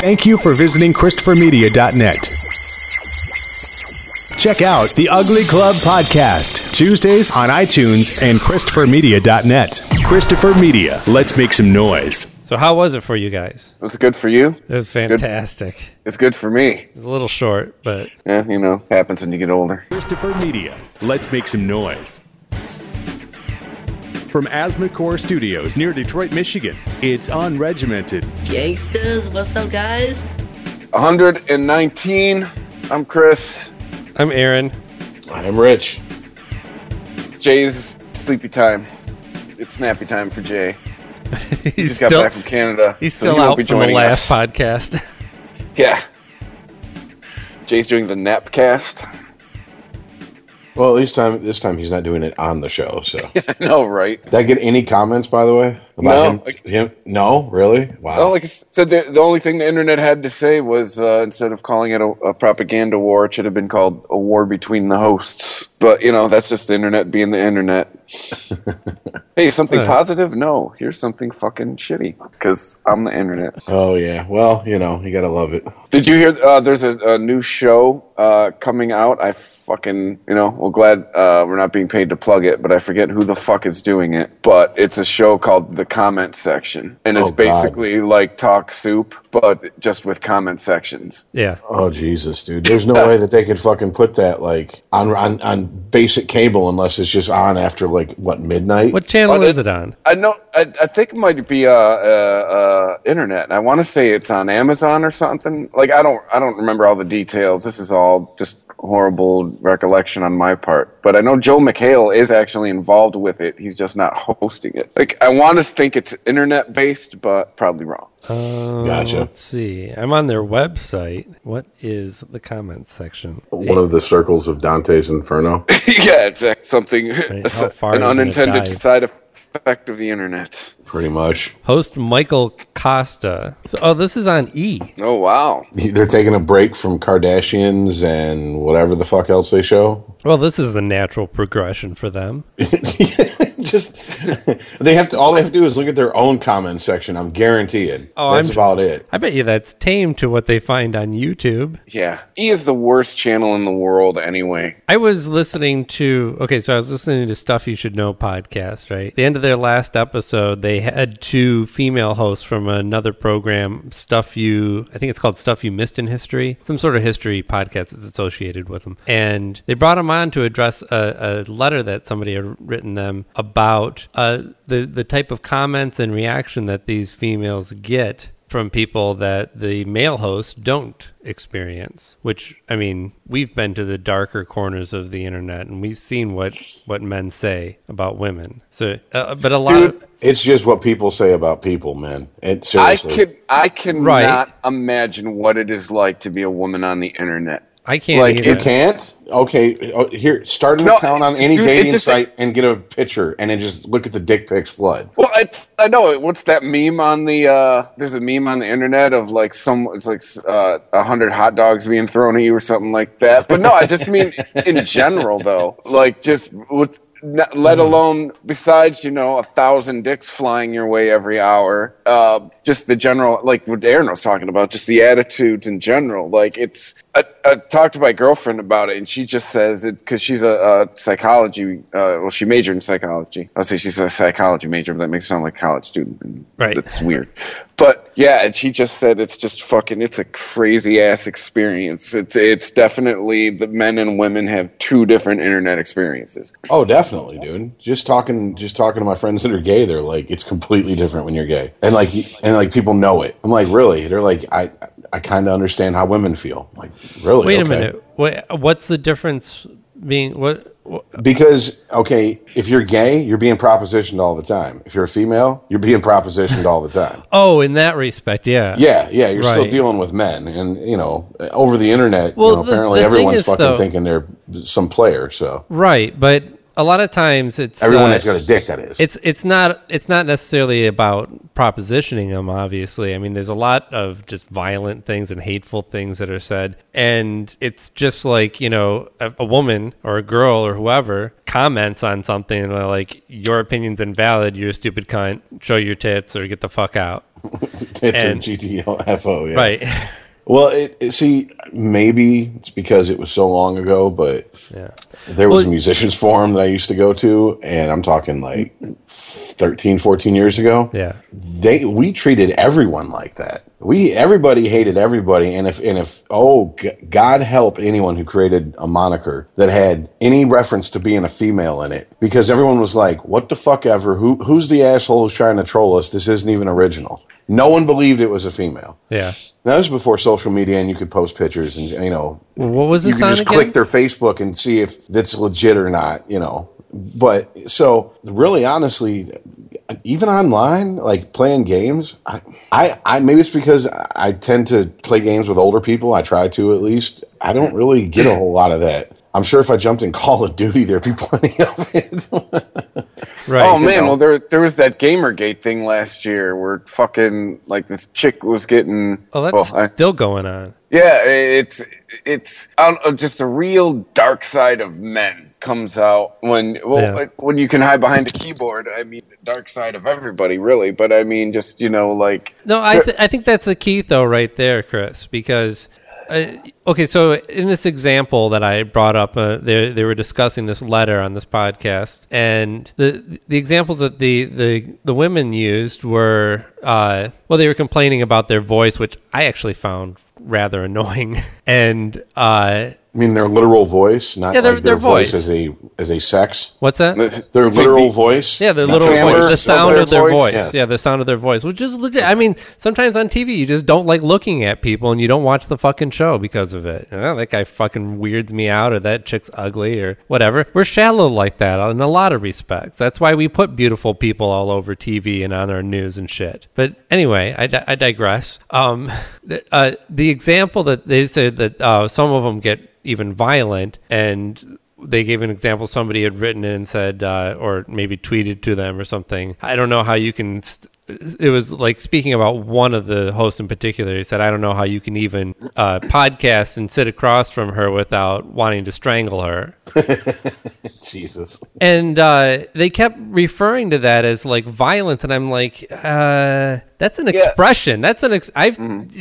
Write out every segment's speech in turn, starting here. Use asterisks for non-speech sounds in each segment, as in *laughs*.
Thank you for visiting ChristopherMedia.net. Check out the Ugly Club podcast Tuesdays on iTunes and ChristopherMedia.net. Christopher Media. Let's make some noise. So how was it for you guys? It Was good for you? It was fantastic. It's good for me. It was a little short, but Yeah, you know, happens when you get older. Christopher Media. Let's make some noise. From Asthmacore Studios near Detroit, Michigan, it's Unregimented. Gangsters, what's up, guys? 119. I'm Chris. I'm Aaron. I'm Rich. Jay's sleepy time. It's nappy time for Jay. *laughs* He's He just got still back from Canada. he's so still he won't out be from the joining last us. podcast. Yeah. Jay's doing the napcast. Well, at least time this time he's not doing it on the show. So, *laughs* no, right? Did I get any comments by the way about No, him? like- him? No, really? Wow. Well, like I said, the, the only thing the internet had to say was uh, instead of calling it a, a propaganda war, it should have been called a war between the hosts. But, you know, that's just the internet being the internet. *laughs* hey, something Right. positive? No. Here's something fucking shitty because I'm the internet. oh yeah. Well, you know, you gotta love it. Did you hear uh, there's a, a new show uh, coming out? I fucking, you know, well, glad uh, we're not being paid to plug it, but I forget who the fuck is doing it. But it's a show called The Comment Section. And it's Oh, basically like Talk Soup, but just with comment sections. yeah. Oh Jesus, dude. There's no way that they could fucking put that like on on on basic cable unless it's just on after like what midnight. What channel But is it- it on? I know. I, I think it might be uh, uh, uh, internet. I want to say it's on Amazon or something. Like I don't. I don't remember all the details. This is all just horrible recollection on my part. But I know Joel McHale is actually involved with it. He's just not *laughs* hosting it. Like I want to think it's internet based, but probably wrong. Gotcha. Let's see. I'm on their website. What is the comments section? One of the circles of Dante's Inferno. *laughs* yeah, it's uh, something. how *laughs* far an are you gonna unintended side effect of the internet. Pretty much. Host Michael Kosta. So, oh, this is on E. Oh wow. *laughs* They're taking a break from Kardashians and whatever the fuck else they show. Well, this is the natural progression for them. *laughs* just *laughs* they have to all they have to do is look at their own comment section i'm guaranteed Oh, that's I'm- about it I bet you that's tame to what they find on YouTube. Yeah, E is the worst channel in the world anyway. I was listening to okay, so I was listening to Stuff You Should Know podcast, right? At the end of their last episode, they had two female hosts from another program, Stuff You I think it's called Stuff You Missed in History, some sort of history podcast that's associated with them. And they brought them on to address a, a letter that somebody had written them about uh, the the type of comments and reaction that these females get from people that the male hosts don't experience which i mean we've been to the darker corners of the internet and we've seen what what men say about women so uh, but a lot Dude, of it's just what people say about people man it I seriously could I cannot Right. imagine what it is like to be a woman on the internet. I can't like, either. you can't okay oh, here start an No, account on any dude, dating just- site and get a picture and then just look at the dick pics flood Well, it's I know. What's that meme on the? uh There's a meme on the internet of like some. It's like uh, a hundred hot dogs being thrown at you or something like that. But no, I just *laughs* mean in general though. Like just with. Let alone besides you know a thousand dicks flying your way every hour uh, just the general like what aaron was talking about just the attitudes in general. Like it's I, I talked to my girlfriend about it and she just says it because she's a, a psychology uh, well she majored in psychology. I'll say she's a psychology major but that makes it sound like a college student and Right. it's weird. But yeah and she just said it's just fucking it's a crazy ass experience. It's it's definitely the men and women have two different internet experiences. Oh definitely dude. Just talking just talking to my friends that are gay they're like it's completely different when you're gay. And like and like people know it. I'm like really? They're like i i kind of understand how women feel. I'm like really? Wait a minute. Wait, what's the difference being what, what? Because okay, if you're gay, you're being propositioned all the time. If you're a female, you're being propositioned all the time. *laughs* oh in that respect yeah. Yeah, yeah, you're still dealing with men, and you know, over the internet, Well, you know, the- apparently the everyone's is, fucking though- thinking they're some player. So. Right but a lot of times it's everyone uh, that's got a dick, that is. It's it's not it's not necessarily about propositioning them. Obviously, I mean, there's a lot of just violent things and hateful things that are said, and it's just like you know, a, a woman or a girl or whoever comments on something and they're like, "Your opinion's invalid. You're a stupid cunt. Show your tits or get the fuck out." *laughs* It's And- GTFO, yeah. right? Well, it, it, see, maybe it's because it was so long ago, but yeah. There was Well- a musicians forum that I used to go to, and I'm talking like 13, 14 years ago. Yeah. They we treated everyone like that. We everybody hated everybody, and if and if oh g- God help anyone who created a moniker that had any reference to being a female in it, because everyone was like, "What the fuck ever? Who who's the asshole who's trying to troll us? This isn't even original." No one believed it was a female. Yeah. That was before social media, and you could post pictures, and you know, What was you this can on just again? click their Facebook and see if that's legit or not. You know, but so really, honestly, even online, like playing games, I, I, I maybe it's because I tend to play games with older people. I try to at least. I don't really get a whole lot of that. I'm sure if I jumped in *laughs* Call of Duty, there'd be plenty of it. *laughs* right. Oh man, know. well there there was that GamerGate thing last year where fucking like this chick was getting. Oh, that's well, I- still going on. yeah, it's it's I don't know, just a real dark side of men comes out when well Yeah. when you can hide behind a keyboard. I mean, the dark side of everybody, really. But I mean, just you know, like No, I th- I think that's the key though, right there, Chris. Because uh, okay, so in this example that I brought up, uh, they they were discussing this letter on this podcast, and the the examples that the the the women used were uh, well, they were complaining about their voice, which I actually found rather annoying, *laughs* and uh, I mean, their literal voice, not Yeah, their- like their, their voice. voice as a as a sex. what's that? Their It's like literal the- voice. Yeah, their not little timbre, voice, the of sound their of their voice. voice. Yes. Yeah, the sound of their voice, which is legit. I mean, sometimes on TV you just don't like looking at people and you don't watch the fucking show because of it. Oh, that guy fucking weirds me out, or that chick's ugly, or whatever. We're shallow like that in a lot of respects. That's why we put beautiful people all over TV and on our news and shit. But anyway, I, di- I digress. Um, *laughs* uh, the example that they said that uh, some of them get even violent and they gave an example somebody had written it and said uh, or maybe tweeted to them or something. I don't know how you can st- it was like speaking about one of the hosts in particular. He said i don't know how you can even uh, podcast and sit across from her without wanting to strangle her *laughs* *laughs* Jesus. and uh, they kept referring to that as like violence and i'm like uh, that's an expression that's an ex- i've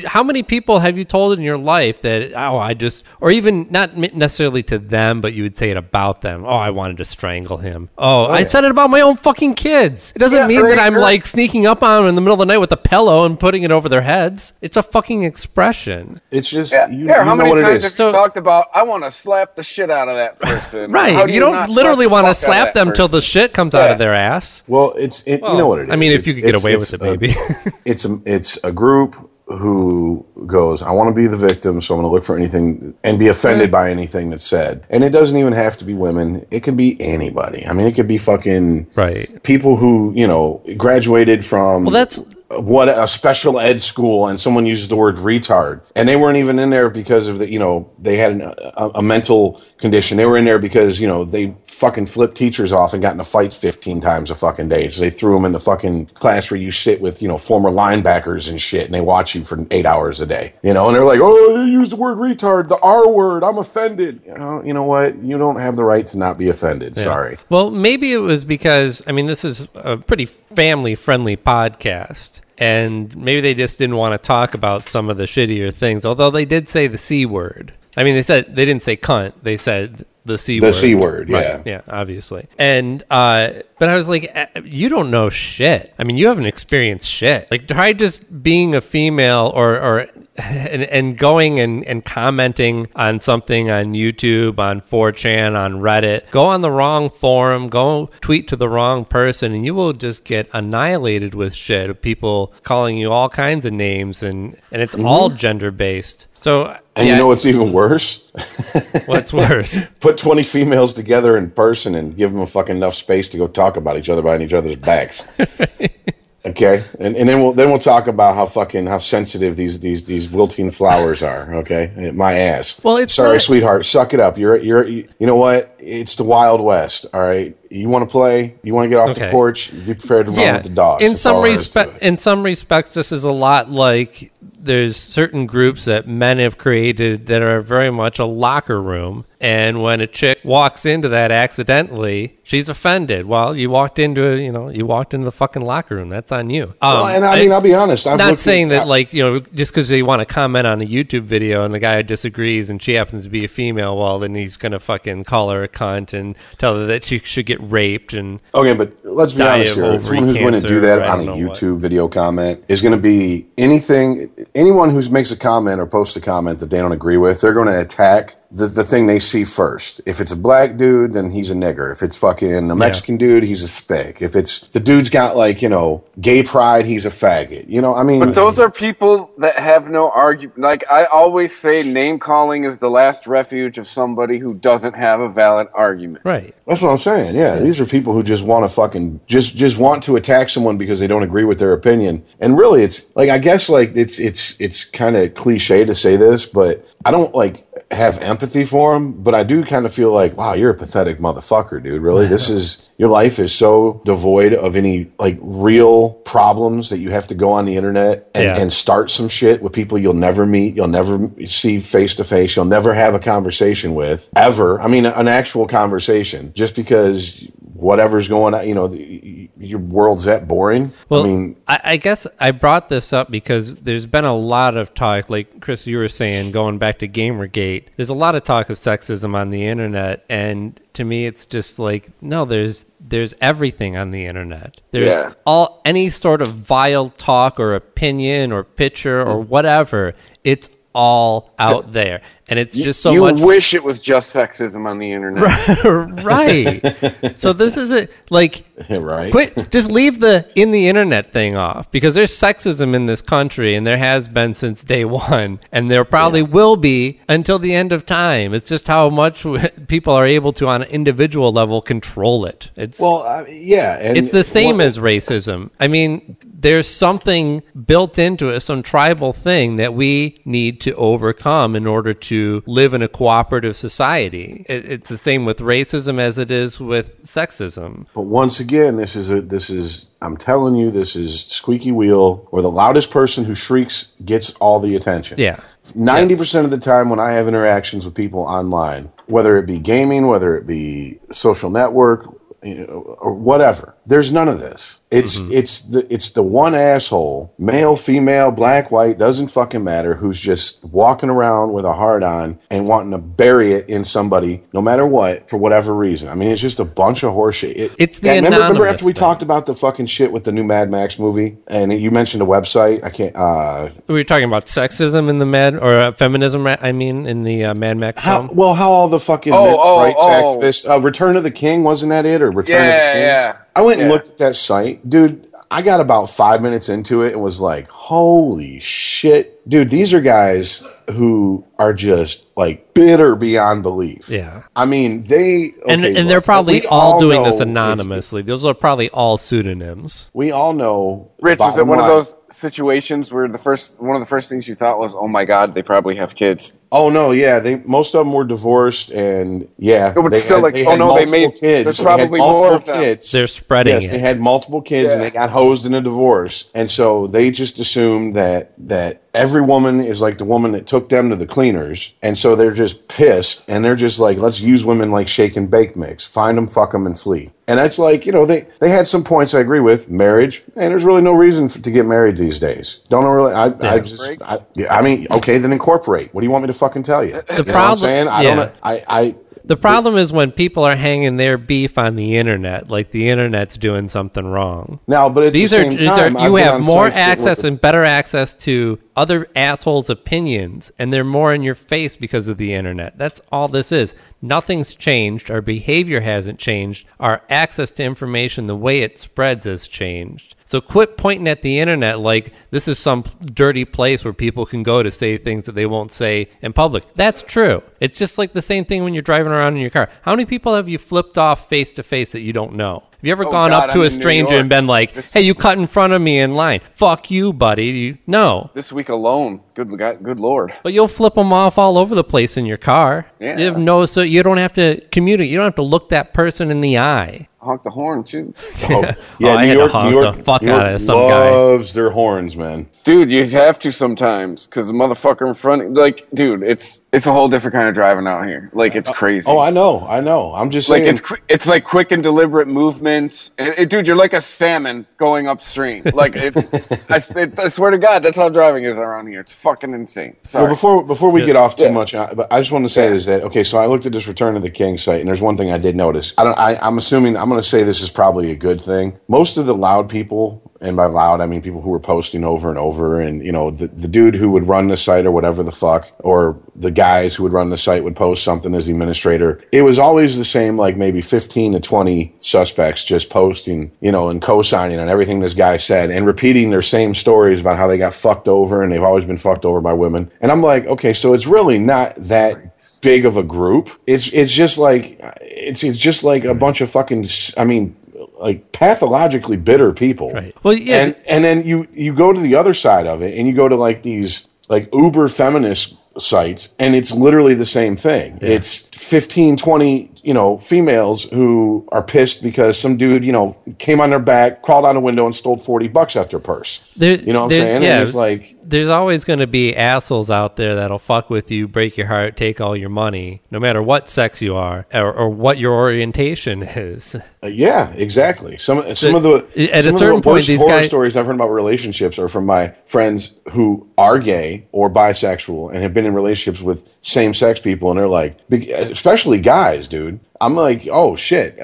how many people have you told in your life that oh i just or even not necessarily to them but you would say it about them oh i wanted to strangle him oh, i said it about my own fucking kids it doesn't Yeah, mean or- that i'm or- like sneaking up on them in the middle of the night with a pillow and putting it over their heads it's a fucking expression It's just yeah, you, yeah. you How know many what times is. have you So- talked about? I want to slap the shit out of that person. right How do you, not don't literally want to fuck out of slap them till the shit comes out of their ass Well, it's it, you know what it is. I mean, if you could get away with it, maybe. *laughs* it's a it's a group who goes, I want to be the victim, so I'm going to look for anything and be offended by anything that's said. And it doesn't even have to be women; it can be anybody. I mean, it could be fucking right people who you know graduated from Well, that's- what a special ed school and someone uses the word retard. And they weren't even in there because of the you know they had an, a, a mental condition. They were in there because you know they fucking flipped teachers off and got in a fight 15 times a fucking day. So they threw them in the fucking class where you sit with you know former linebackers and shit and they watch you for eight hours a day you know? And they're like oh you used the word retard the r word i'm offended. You know, you know what? You don't have the right to not be offended. Sorry. Well, maybe it was because I mean this is a pretty family friendly podcast, and maybe they just didn't want to talk about some of the shittier things. Although they did say the c word. I mean, they said they didn't say cunt. They said the c The word. The c word, Right, yeah. yeah, obviously. And uh, but I was like, you don't know shit. I mean, you haven't experienced shit. Like, try just being a female or or and, and going and, and commenting on something on YouTube, on 4chan, on Reddit. Go on the wrong forum, go tweet to the wrong person, and you will just get annihilated with shit of people calling you all kinds of names, and, and it's all gender based. So, Mm-hmm. and yeah, you know what's even worse *laughs* what's worse? *laughs* put 20 females together in person and give them a fucking enough space to go talk about each other behind each other's backs. *laughs* okay? And, and then we'll then we'll talk about how fucking how sensitive these these these wilting flowers are, okay? Eh, my ass. Well, it's Sorry, not- sweetheart, suck it up. You're you're you know what? It's the Wild West, all right? You want to play? You want to get off the Okay. porch? Be prepared to run with the dogs. In That's some all there is to respect, in some respects, this is a lot like there's certain groups that men have created that are very much a locker room, And when a chick walks into that accidentally, she's offended. Well, you walked into you know, you walked into the fucking locker room. That's on you. Um, Well, and I mean, I'll be honest. I'm not saying at- that like you know just because they want to comment on a YouTube video and the guy disagrees and she happens to be a female, well then he's gonna fucking call her a cunt and tell her that she should get raped and Okay, but let's be honest here. Someone who's going to do that on a don't what. YouTube video comment is going to be anything. Anyone who makes a comment or posts a comment that they don't agree with, they're going to attack the, the thing they see first. If it's a black dude, then he's a nigger. If it's fucking a Mexican dude, he's a spick. If it's the dude's got like you know gay pride, he's a faggot. You know, I mean, But those are people that have no argument. Like I always say, name calling is the last refuge of somebody who doesn't have a valid argument. right. That's what I'm saying. Yeah, these are people who just want to fucking just just want to attack someone because they don't agree with their opinion. And really, it's like I guess like it's it's it's kind of cliche to say this, but I don't like have empathy for him, But I do kind of feel like, wow, you're a pathetic motherfucker, dude. Really, this is your life is so devoid of any like real problems that you have to go on the internet and, Yeah. and start some shit with people you'll never meet, you'll never see face to face, you'll never have a conversation with ever. I mean, an actual conversation, just because whatever's going on, you know, the, your world's that boring. Well, I mean, I, I guess I brought this up because there's been a lot of talk, like Chris, you were saying, going back to Gamergate. There's a lot of talk of sexism on the internet, and to me, it's just like no, there's there's everything on the internet. There's Yeah. all any sort of vile talk or opinion or picture or Mm. whatever. It's all out there, and it's just so you much wish it was just sexism on the internet. *laughs* right. so this is it. Like, *laughs* Right. Quit. Just leave the in the internet thing off because there's sexism in this country, and there has been since day one, and there probably will be until the end of time. It's just how much *laughs* people are able to, on an individual level, control it. It's well, I, yeah, and it's the same what- as racism. I mean, there's something built into it, some tribal thing that we need to overcome in order to live in a cooperative society. It, it's the same with racism as it is with sexism. But once again, this is a this is I'm telling you, this is squeaky wheel, or the loudest person who shrieks gets all the attention. Yeah. Ninety percent of the time when I have interactions with people online, whether it be gaming, whether it be social network, you know, or whatever, there's none of this. It's it's the it's the one asshole, male, female, black, white, doesn't fucking matter, who's just walking around with a hard on and wanting to bury it in somebody, no matter what, for whatever reason. I mean, it's just a bunch of horseshit. It, It's the Yeah, remember, remember after we thing. talked about the fucking shit with the new Mad Max movie, and you mentioned a website. I can't. uh We were talking about sexism in the Mad or uh, feminism. I mean, in the uh, Mad Max How, film. well, how all the fucking Oh, oh, rights oh. activists, uh, Return of the King, wasn't that it, or Return of the Kings? yeah, I went and yeah. looked at that site, dude. I got about five minutes into it and was like, "Holy shit, dude! These are guys who are just like bitter beyond belief." Yeah. I mean, they and okay, and they're probably we all doing know this if- anonymously. Those are probably all pseudonyms. we all know. Rich, was it bottom one of those situations where the first one of the first things you thought was, "Oh my God, they probably have kids"? Oh no, yeah, they most of them were divorced, and yeah, No, but they still, had- like, they oh, no, they made- kids. there's They had probably multiple more of them. kids. They're spreading Yes, it. they had multiple kids, and they got hosed in a divorce, and so they just assumed that that every woman is like the woman that took them to the cleaners, and so they're just pissed, and they're just like, let's use women like shake and bake mix, find them, fuck them, and flee. And that's like, you know, they they had some points I agree with. Marriage, and there's really no reason f to get married these days. Don't know really. I, I just, I, yeah, I mean, okay, then incorporate. What do you want me to fucking tell you? Uh, uh, you know what I'm saying? I yeah. don't. know. I, I The problem is when people are hanging their beef on the internet, like the internet's doing something wrong. now, but at These the are, same these are time, I've you have more access and better access to other assholes' opinions, and they're more in your face because of the internet. That's all this is. Nothing's changed. Our behavior hasn't changed. Our access to information, the way it spreads, has changed. So quit pointing at the internet like this is some dirty place where people can go to say things that they won't say in public. That's true. It's just like the same thing when you're driving around in your car. How many people have you flipped off face to face that you don't know? You ever Oh, gone God, up to I'm a stranger and been like, This- "Hey, you cut in front of me in line. Fuck you, buddy." You, no, This week alone, good good lord. but you'll flip them off all over the place in your car. Yeah. You have no, so you don't have to communicate. You don't have to look that person in the eye. Honk the horn too, *laughs* Oh, Oh, I had to honk the fuck New York outta some guy. loves their horns, man. dude. You have to sometimes because the motherfucker in front, like, dude, it's it's a whole different kind of driving out here. Like, it's oh, crazy. Oh, I know, I know. I'm just like saying. it's qui- it's like quick and deliberate movements. And, it- dude, you're like a salmon going upstream. Like it's, *laughs* I, s- it- I swear to God, that's how driving is around here. It's fucking insane. Sorry. Well, before before we get off too Yeah. much, I, but I just want to say is that okay. So I looked at this Return of the King site, and there's one thing I did notice. I don't. I, I'm assuming I'm going to say this is probably a good thing. Most of the loud people, and by loud I mean people who were posting over and over, and you know the the dude who would run the site or whatever the fuck, or the guys who would run the site would post something as the administrator. It was always the same, like maybe 15 to 20 suspects just posting, you know, and co-signing on everything this guy said and repeating their same stories about how they got fucked over and they've always been fucked over by women. And I'm like, okay, so it's really not that big of a group. It's it's just like it's it's just like a bunch of fucking i mean like pathologically bitter people. Right. Well, yeah. And and then you you go to the other side of it and you go to like these like uber feminist sites and it's literally the same thing. It's 15 20 you know females who are pissed because some dude you know came on their back crawled out a window and stole 40 bucks out their purse There- you know what i'm saying yeah. and it's like there's always going to be assholes out there that'll fuck with you, break your heart, take all your money, no matter what sex you are or, or what your orientation *laughs* is. Uh, yeah, exactly. Some some of the at a certain the point, these horror guys- stories I've heard about relationships are from my friends who are gay or bisexual and have been in relationships with same sex people, and they're like, especially guys, dude. I'm like, oh shit,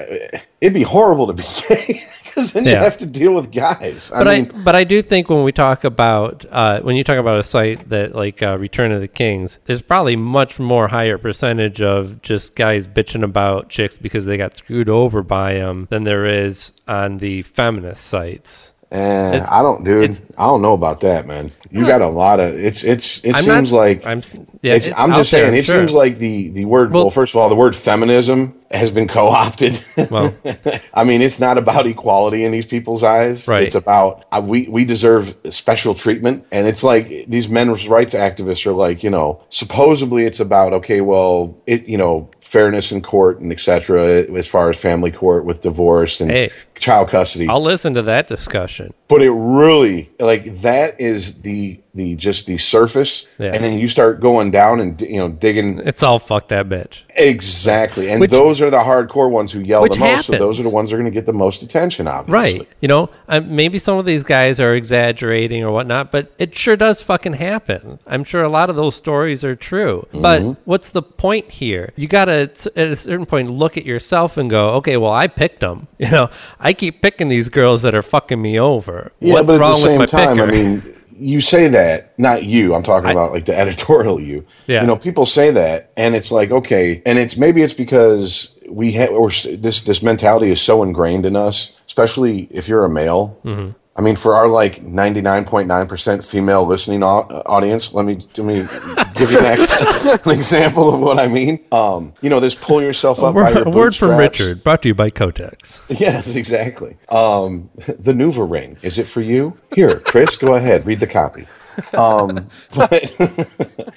it'd be horrible to be gay *laughs* because then you have to deal with guys. I But I, but I do think when we talk about uh, when you talk about a site that like uh, Return of the Kings, there's probably much more higher percentage of just guys bitching about chicks because they got screwed over by them than there is on the feminist sites. eh, I don't, dude. I don't know about that, man. You got a lot of it's it's. It I'm seems not- like I'm yeah, I'm just saying, it sure. seems like the, the word, well, Well- first of all, the word feminism has been co opted. Well- *laughs* I mean, it's not about equality in these people's eyes. Right. It's about uh, we, we deserve special treatment. And it's like these men's rights activists are like, you know, supposedly it's about, okay, well, it, you know, fairness in court and etc. as far as family court with divorce and Hey. child custody I'll listen to that discussion. but it really like that is the the just the surface Yeah. and then you start going down and you know digging It's all fuck that bitch. exactly and Which- those are the hardcore ones who yell the most so those are the ones that are going to get the most attention obviously Right. You know, maybe some of these guys are exaggerating or whatnot, but it sure does fucking happen. I'm sure a lot of those stories are true. Mm-hmm. But what's the point here? You got to, at a certain point, look at yourself and go, okay, well, I picked them. *laughs* You know, I keep picking these girls that are fucking me over. yeah What's but at the same time picker? i mean you say that not you i'm talking about like the *laughs* editorial you Yeah. you know people say that and it's like okay and it's maybe it's because we have or this this mentality is so ingrained in us especially if you're a male Mm-hmm. I mean, for our like ninety nine point nine percent female listening au- audience, let me let me give you an, ex- *laughs* an example of what I mean. Um, you know, this pull yourself up by Word- your a word from. Richard, brought to you by Kotex. *laughs* Yes, exactly. Um, the NuvaRing. Is it for you? Here, Chris, go ahead. Read the copy. Um, *laughs* but,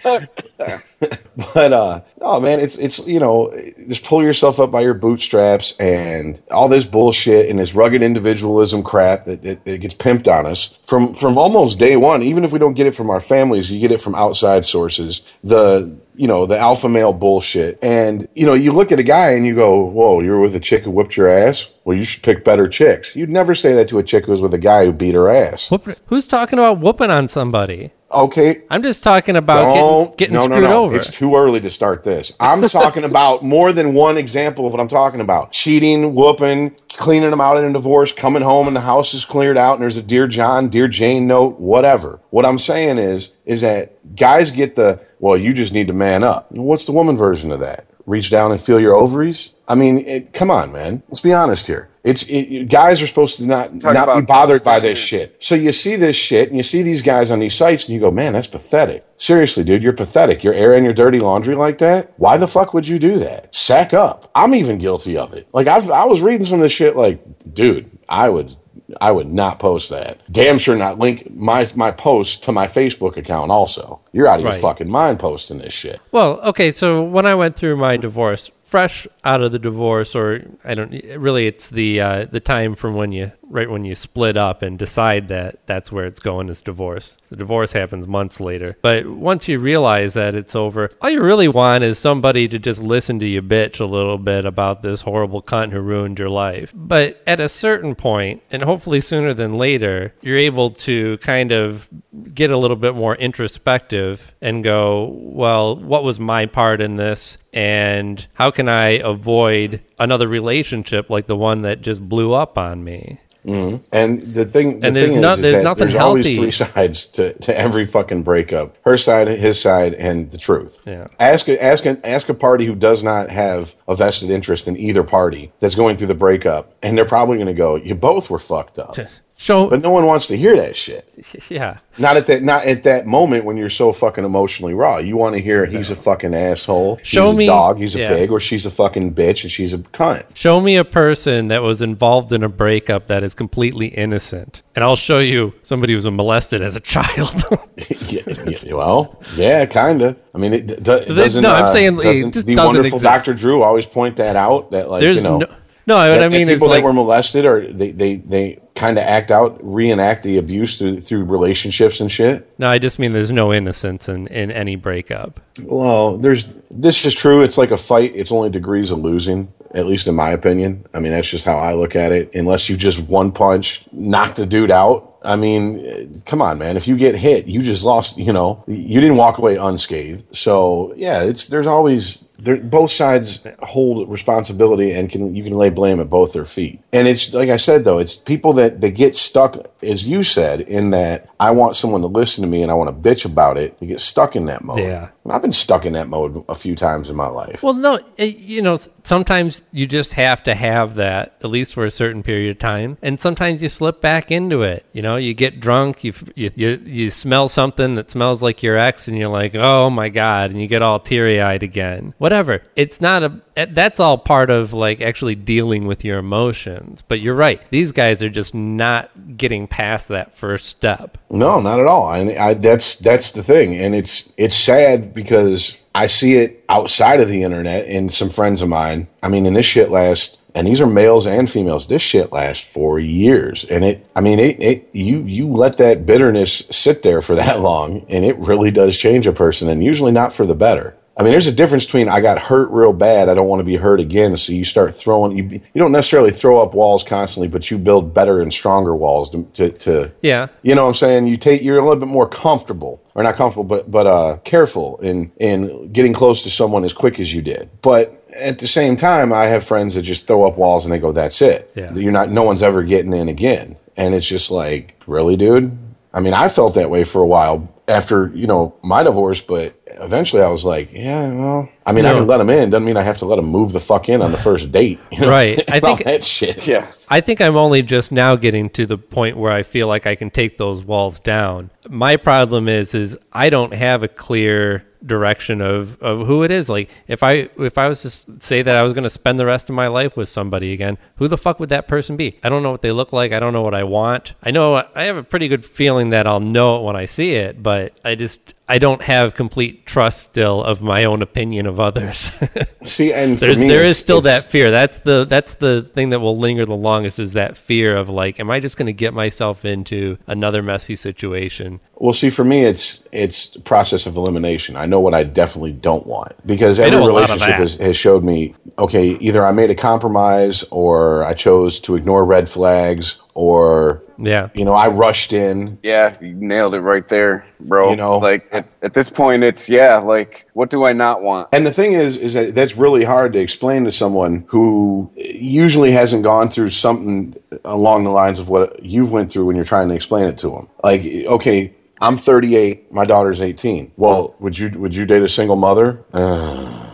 *laughs* but uh, no, man, it's it's you know, just pull yourself up by your bootstraps and all this bullshit and this rugged individualism crap that, that, that gets pimped on us from from almost day one. Even if we don't get it from our families, you get it from outside sources. The you know the alpha male bullshit, and you know you look at a guy and you go, "Whoa, you're with a chick who whipped your ass." Well, you should pick better chicks. You'd never say that to a chick who was with a guy who beat her ass. Who's talking about whooping on somebody? Okay, I'm just talking about don't getting, getting no, screwed no, no. over. It's too early to start this. I'm talking *laughs* about more than one example of what I'm talking about: cheating, whooping, cleaning them out in a divorce, coming home and the house is cleared out and there's a dear John, dear Jane note, whatever. What I'm saying is, is that guys get the well, you just need to man up. What's the woman version of that? Reach down and feel your ovaries. I mean, it, come on, man. Let's be honest here. It's it, guys are supposed to not Talk not be bothered by this shit. So you see this shit and you see these guys on these sites and you go, man, that's pathetic. Seriously, dude, you're pathetic. You're airing your dirty laundry like that. Why the fuck would you do that? Sack up. I'm even guilty of it. Like I've, I was reading some of this shit. Like, dude, I would. I would not post that. Damn sure not link my my post to my Facebook account. Also, you're out of Right. your fucking mind posting this shit. Well, okay, so when I went through my divorce, fresh out of the divorce, or I don't really, it's the uh, the time from when you right when you split up and decide that that's where it's going is divorce. The divorce happens months later, but once you realize that it's over, all you really want is somebody to just listen to you bitch a little bit about this horrible cunt who ruined your life. But at a certain point, and hopefully sooner than later, you're able to kind of get a little bit more introspective and go, well, what was my part in this? And how can I avoid another relationship like the one that just blew up on me? Mm-hmm. And the thing, the And there's thing no- is, there's nothing there's always three *laughs* sides to, to every fucking breakup: her side, his side, and the truth. Yeah. Ask ask ask a party who does not have a vested interest in either party that's going through the breakup, and they're probably going to go, "You both were fucked up." *laughs* So, But no one wants to hear that shit. *laughs* yeah. Not at that not at that moment when you're so fucking emotionally raw. You want to hear he's a fucking asshole, Show he's a me- dog, he's a yeah. pig, or she's a fucking bitch and she's a cunt. Show me a person that was involved in a breakup that is completely innocent, and I'll show you somebody who was molested as a child. *laughs* *laughs* yeah, yeah, well, yeah, kind of. I mean, it, it doesn't. no, I'm uh, saying doesn't just the doesn't wonderful. Dr. Drew always point that out that like There's you know. no, no. That- I mean people like that were molested or they they, they kind of act out reenact the abuse through through relationships and shit. no. I just mean there's no innocence in in any breakup. Well, there's this is true. It's like a fight. It's only degrees of losing, at least in my opinion. I mean, that's just how I look at it. Unless you just one punch knock the dude out. I mean, eh, come on, man. If you get hit, you just lost. You know, you didn't walk away unscathed. So yeah, it's there's always there, both sides hold responsibility and can you can lay blame at both their feet. And it's like I said though, it's people that they get stuck, as you said, in that I want someone to listen to me and I want to bitch about it. You get stuck in that mode. Yeah. And I've been stuck in that mode a few times in my life. Well, no, you know, sometimes you just have to have that at least for a certain period of time, and sometimes you slip back into it. You know, you get drunk, you you you, you smell something that smells like your ex, and you're like, oh my god, and you get all teary eyed again. Whatever. It's not a. eh, That's all part of like actually dealing with your emotions. But you're right; these guys are just not getting past that first step. No, not at all. And I, that's that's the thing, and it's it's sad because I see it outside of the internet in some friends of mine. I mean, and this shit lasts, and these are males and females. This shit lasts for years, and it. I mean, it. it you you let that bitterness sit there for that *laughs* long, and it really does change a person, and usually not for the better. I mean, there's a difference between I got hurt real bad, I don't want to be hurt again. So you start throwing, you, you don't necessarily throw up walls constantly, but you build better and stronger walls to, to, to Yeah. you know what I'm saying? You take you're a little bit more comfortable or not comfortable, but but uh careful in in getting close to someone as quick as you did. But at the same time, I have friends that just throw up walls and they go, "That's it. Yeah. You're not. No one's ever getting in again." And it's just like, really, dude. I mean, I felt that way for a while after you know my divorce, but eventually I was like, yeah, well, I mean, I No. can let him in. Doesn't mean I have to let him move the fuck in on the first date. You know? Right. *laughs* I think- that shit. Yeah. I think I'm only just now getting to the point where I feel like I can take those walls down. My problem is is I don't have a clear direction of, of who it is. Like if I if I was to say that I was going to spend the rest of my life with somebody again, who the fuck would that person be? I don't know what they look like. I don't know what I want. I know I have a pretty good feeling that I'll know it when I see it, but I just I don't have complete trust still of my own opinion of others. *laughs* See, and for There's me, there is still that fear. That's the that's the thing that will linger the longest is that fear of like, am I just going to get myself into another messy situation? Well, see, for me, it's it's process of elimination. I know what I definitely don't want because every a lot of relationship has, has showed me okay, either I made a compromise or I chose to ignore red flags or Yeah, you know I rushed in. Yeah, you nailed it right there, bro. You know? like at, at this point, it's yeah. Like, what do I not want? And the thing is, is that that's really hard to explain to someone who usually hasn't gone through something along the lines of what you've went through when you're trying to explain it to them. Like, okay, I'm 38, my daughter's 18. Well, would you would you date a single mother? Uh,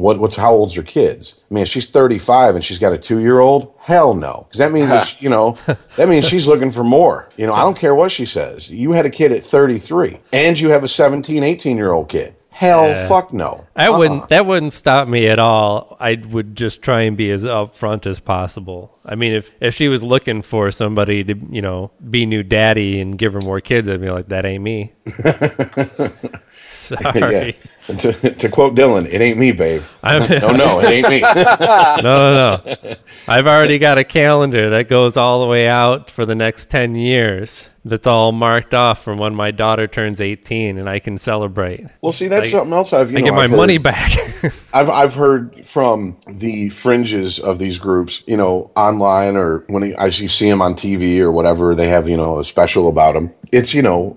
what, what's how old's your kids? I mean, if she's 35 and she's got a two year old, hell no. Because that means, that *laughs* she- you know, that means she's looking for more. You know, I don't care what she says. You had a kid at 33 and you have a 17, 18 year old kid. Hell, fuck no. That Uh-uh. wouldn't that wouldn't stop me at all. I would just try and be as upfront as possible. I mean, if if she was looking for somebody to you know be new daddy and give her more kids, I'd be like, that ain't me. *laughs* *laughs* *laughs* Sorry. Yeah. To, to quote Dylan, it ain't me, babe. *laughs* I'm- no, oh, no, it ain't me. no, no, no. I've already got a calendar that goes all the way out for the next 10 years. That's all marked off from when my daughter turns 18 and I can celebrate. Well, see, that's I- something else I've you I know, get my I've heard- money back. I've I've heard from the fringes of these groups, you know, online or when I see see them on TV or whatever, they have you know a special about them. It's you know,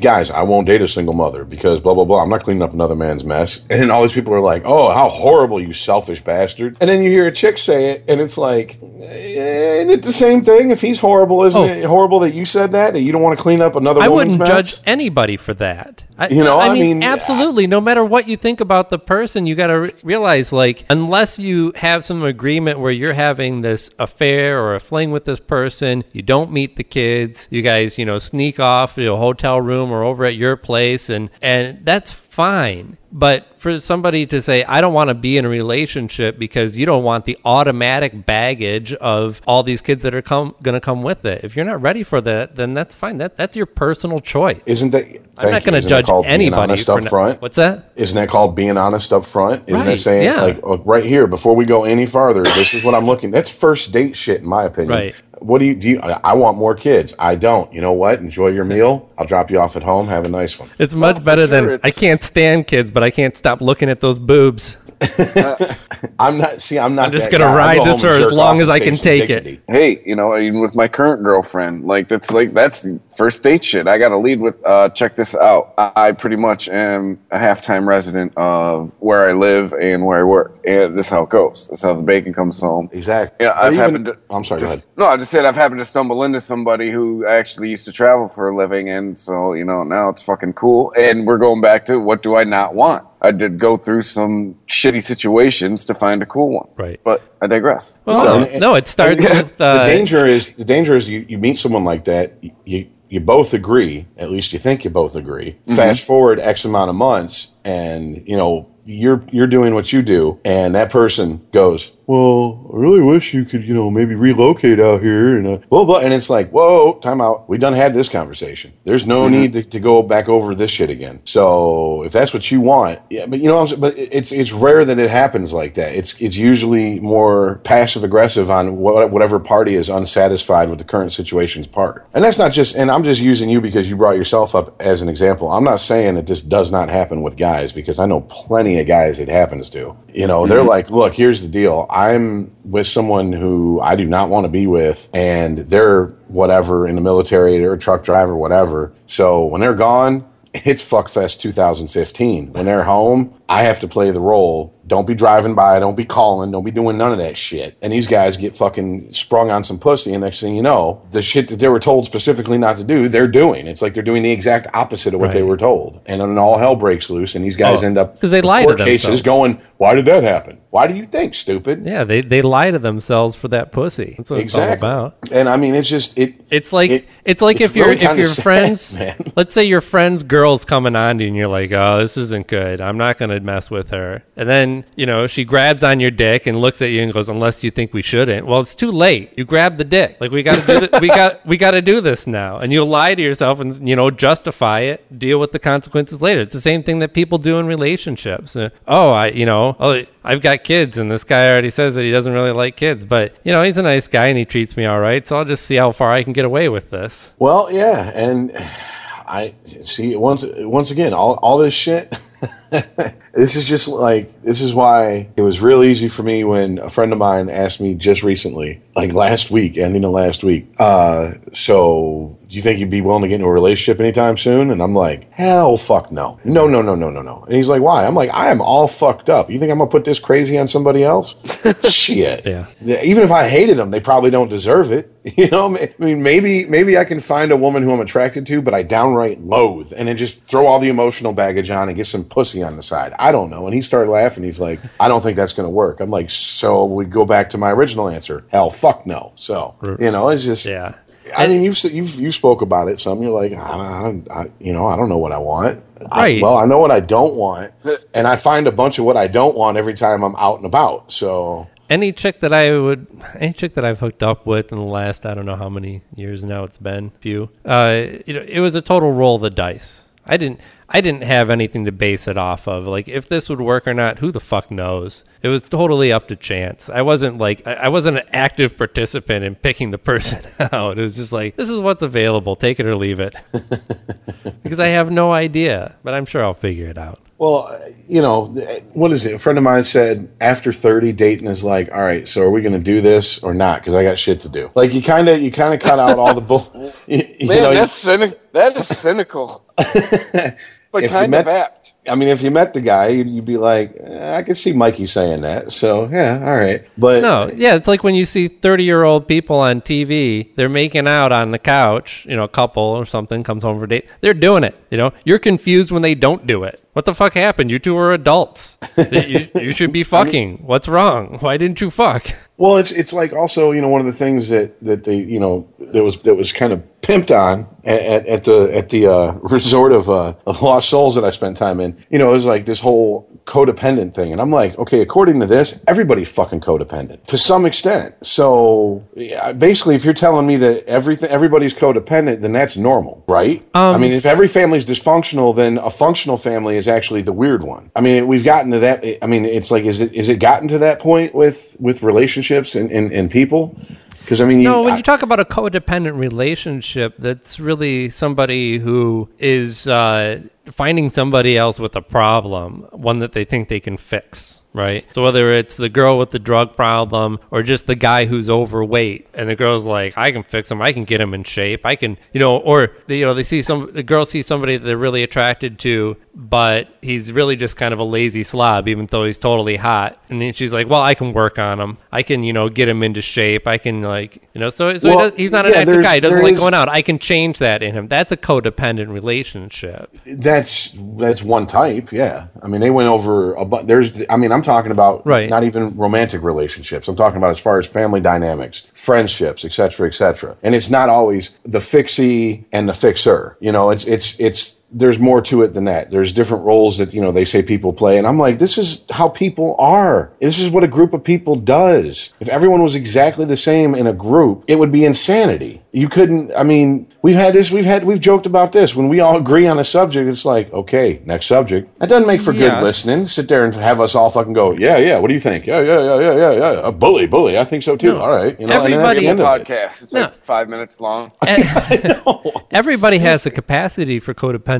guys, I won't date a single mother because blah blah blah. I'm not cleaning up another man's mess. And all these people are like, oh, how horrible, you selfish bastard. And then you hear a chick say it, and it's like, eh, isn't it the same thing? If he's horrible, isn't Oh. it horrible that you said that that you don't want to clean up another? I woman's wouldn't mess? judge anybody for that. I, You know, I, I mean, mean, absolutely. No matter what you think about the person, you got to re- realize, like, unless you have some agreement where you're having this affair or a fling with this person, you don't meet the kids. You guys, you know, sneak off to a hotel room or over at your place, and and that's fine. But for somebody to say, I don't want to be in a relationship because you don't want the automatic baggage of all these kids that are come going to come with it. If you're not ready for that, then that's fine. That that's your personal choice. Isn't that? I'm not going to judge anybody up not- front. What's that? Isn't that called being honest up front? Isn't Right, that saying yeah. like right here before we go any farther? This is what I'm looking. That's first date shit, in my opinion. Right. What do you do? You, I I want more kids. I don't. You know what? Enjoy your *laughs* meal. I'll drop you off at home. Have a nice one. It's much oh, for better than sure, I can't stand kids, but I can't stop looking at those boobs. *laughs* I'm not. See, I'm not. I'm just gonna guy. Ride go this for as long as I can some take it. hey, you know, even with my current girlfriend, like that's like that's first date shit. I got to lead with, uh, check this out. I, I pretty much am a half-time resident of where I live and where I work, and this is how it goes. That's how the bacon comes home. Exactly. Yeah, But I've even- happened to. I'm sorry. Go just- ahead. No, I just said I've happened to stumble into somebody who actually used to travel for a living, and so you know now it's fucking cool. And we're going back to what do I not want? I did go through some shitty situations to find a cool one. Right. But I digress. Well, So- no, no, it starts *laughs* Yeah, with uh, the danger is the danger is you, you meet someone like that you, you you both agree at least you think you both agree Mm-hmm. fast forward x amount of months and you know you're you're doing what you do and that person goes well i really wish you could you know maybe relocate out here and uh, blah blah and it's like whoa time out. We done had this conversation. There's no Mm-hmm. need to, to go back over this shit again. So if that's what you want yeah but you know what I'm saying? but it's it's rare that it happens like that. It's it's usually more passive aggressive on what, whatever party is unsatisfied with the current situation's part. And that's not just and i'm just using you because you brought yourself up as an example. I'm not saying that this does not happen with guys because i know plenty of guys it happens to. You know they're like look here's the deal i'm with someone who i do not want to be with and they're whatever in the military they're a truck driver whatever. So when they're gone *laughs* it's fuckfest 2015 when they're home i have to play the role don't be driving by don't be calling don't be doing none of that shit and these guys get fucking sprung on some pussy and next thing you know the shit that they were told specifically not to do they're doing it's like they're doing the exact opposite of what they were told and then all hell breaks loose and these guys Oh, end up 'cause they lie to court cases themselves. going why did that happen why do you think stupid yeah, they they lie to themselves for that pussy. That's what exactly it's all about. and i mean it's just it It's like it- it's like it's if you're if your friends, *laughs* let's say your friend's girl's coming on to you, and you're like, oh, this isn't good. I'm not going to mess with her. And then you know she grabs on your dick and looks at you and goes, unless you think we shouldn't. Well, it's too late. You grab the dick. Like we got to do th- we got we got to do this now. And you lie to yourself and you know justify it, deal with the consequences later. It's the same thing that people do in relationships. Uh, oh, I you know, oh, I've got kids, and this guy already says that he doesn't really like kids, but you know he's a nice guy and he treats me all right. So I'll just see how far I can get away with this. Well, yeah, and I see once once again all all this shit. *laughs* *laughs* this is just like this is why it was real easy for me when a friend of mine asked me just recently, like last week, ending of last week. Uh, so do you think you'd be willing to get into a relationship anytime soon? And I'm like, hell, fuck no, no, no, no, no, no, no. And he's like, why? I'm like, I am all fucked up. You think I'm gonna put this crazy on somebody else? *laughs* Shit. Yeah. Even if I hated them, they probably don't deserve it. *laughs* You know, I mean, maybe maybe I can find a woman who I'm attracted to, but I downright loathe, and then just throw all the emotional baggage on and get some pussy on the side. I don't know. And he started laughing. He's like, I don't think that's going to work. I'm like, so we go back to my original answer. Hell, fuck no. So you know, it's just Yeah. I mean, you've you've you spoke about it some. You're like, I don't, I, you know, I don't know what I want. I- Right. well, I know what I don't want, and I find a bunch of what I don't want every time I'm out and about. So any chick that I would, any chick that I've hooked up with in the last, I don't know how many years now it's been, few. Uh, you know, it was a total roll of the dice. I didn't, I didn't have anything to base it off of. Like if this would work or not, who the fuck knows? It was totally up to chance. I wasn't like, I I wasn't an active participant in picking the *laughs* person out. It was just like, this is what's available. Take it or leave it. *laughs* because I have no idea, but I'm sure I'll figure it out. Well, uh, you know, what is it? A friend of mine said after 30, dating is like, all right, so are we going to do this or not? Because I got shit to do. Like you kind of, you kind of cut out all the bull. You, *laughs* you Man, know, you- that's cynic. That is cynical, *laughs* but If kind met- of apt. I mean, if you met the guy, you'd, you'd be like, eh, I could see Mikey saying that. So yeah, all right. But No, yeah, it's like when you see 30 year old people on TV, they're making out on the couch, you know, a couple or something comes home for a date. They're doing it, you know. You're confused when they don't do it. What the fuck happened? You two are adults. *laughs* you, you should be fucking. What's wrong? Why didn't you fuck? Well, it's it's like also you know one of the things that that they you know that was that was kind of pimped on at, at, the at the uh, *laughs* resort of, uh, of lost souls that I spent time in. You know, it was like this whole codependent thing, and I'm like, okay, according to this, everybody's fucking codependent to some extent. So yeah, basically, if you're telling me that everything everybody's codependent, then that's normal, right? I mean, if every family's dysfunctional, then a functional family is actually the weird one. I mean, we've gotten to that. I mean, it's like, is it is it gotten to that point with with relationships and and, and people? Because I mean, you, No, when I- you talk about a codependent relationship, that's really somebody who is uh, finding somebody else with a problem, one that they think they can fix, right? So whether it's the girl with the drug problem or just the guy who's overweight, and the girl's like, "I can fix him. I can get him in shape. I can, you know," or they, you know, they see some the girl sees somebody that they're really attracted to, but he's really just kind of a lazy slob, even though he's totally hot, and then she's like, "Well, I can work on him. I can, you know, get him into shape. I can like, you know." So, so he does, he's not an active guy. He doesn't like is- going out. I can change that in him. That's a codependent relationship. That's that's one type. Yeah, I mean, they went over a bunch. There's, I mean, I'm talking about Right. not even romantic relationships. I'm talking about as far as family dynamics, friendships, etc., cetera, et cetera. And it's not always the fixie and the fixer. You know, it's it's it's there's more to it than that. There's different roles that you know they say people play, and I'm like, this is how people are. This is what a group of people does. If everyone was exactly the same in a group, it would be insanity. You couldn't. I mean, we've had this. We've had we've joked about this. When we all agree on a subject, it's like, okay, next subject. That doesn't make for good listening. Sit there and have us all fucking go, yeah, yeah. What do you think? Yeah, yeah, yeah, yeah, yeah, yeah. A bully, bully. I think so too. All right. You know, and that's Everybody- the end of it. podcast. It's No. like five minutes long. Eh, *laughs* everybody has the capacity for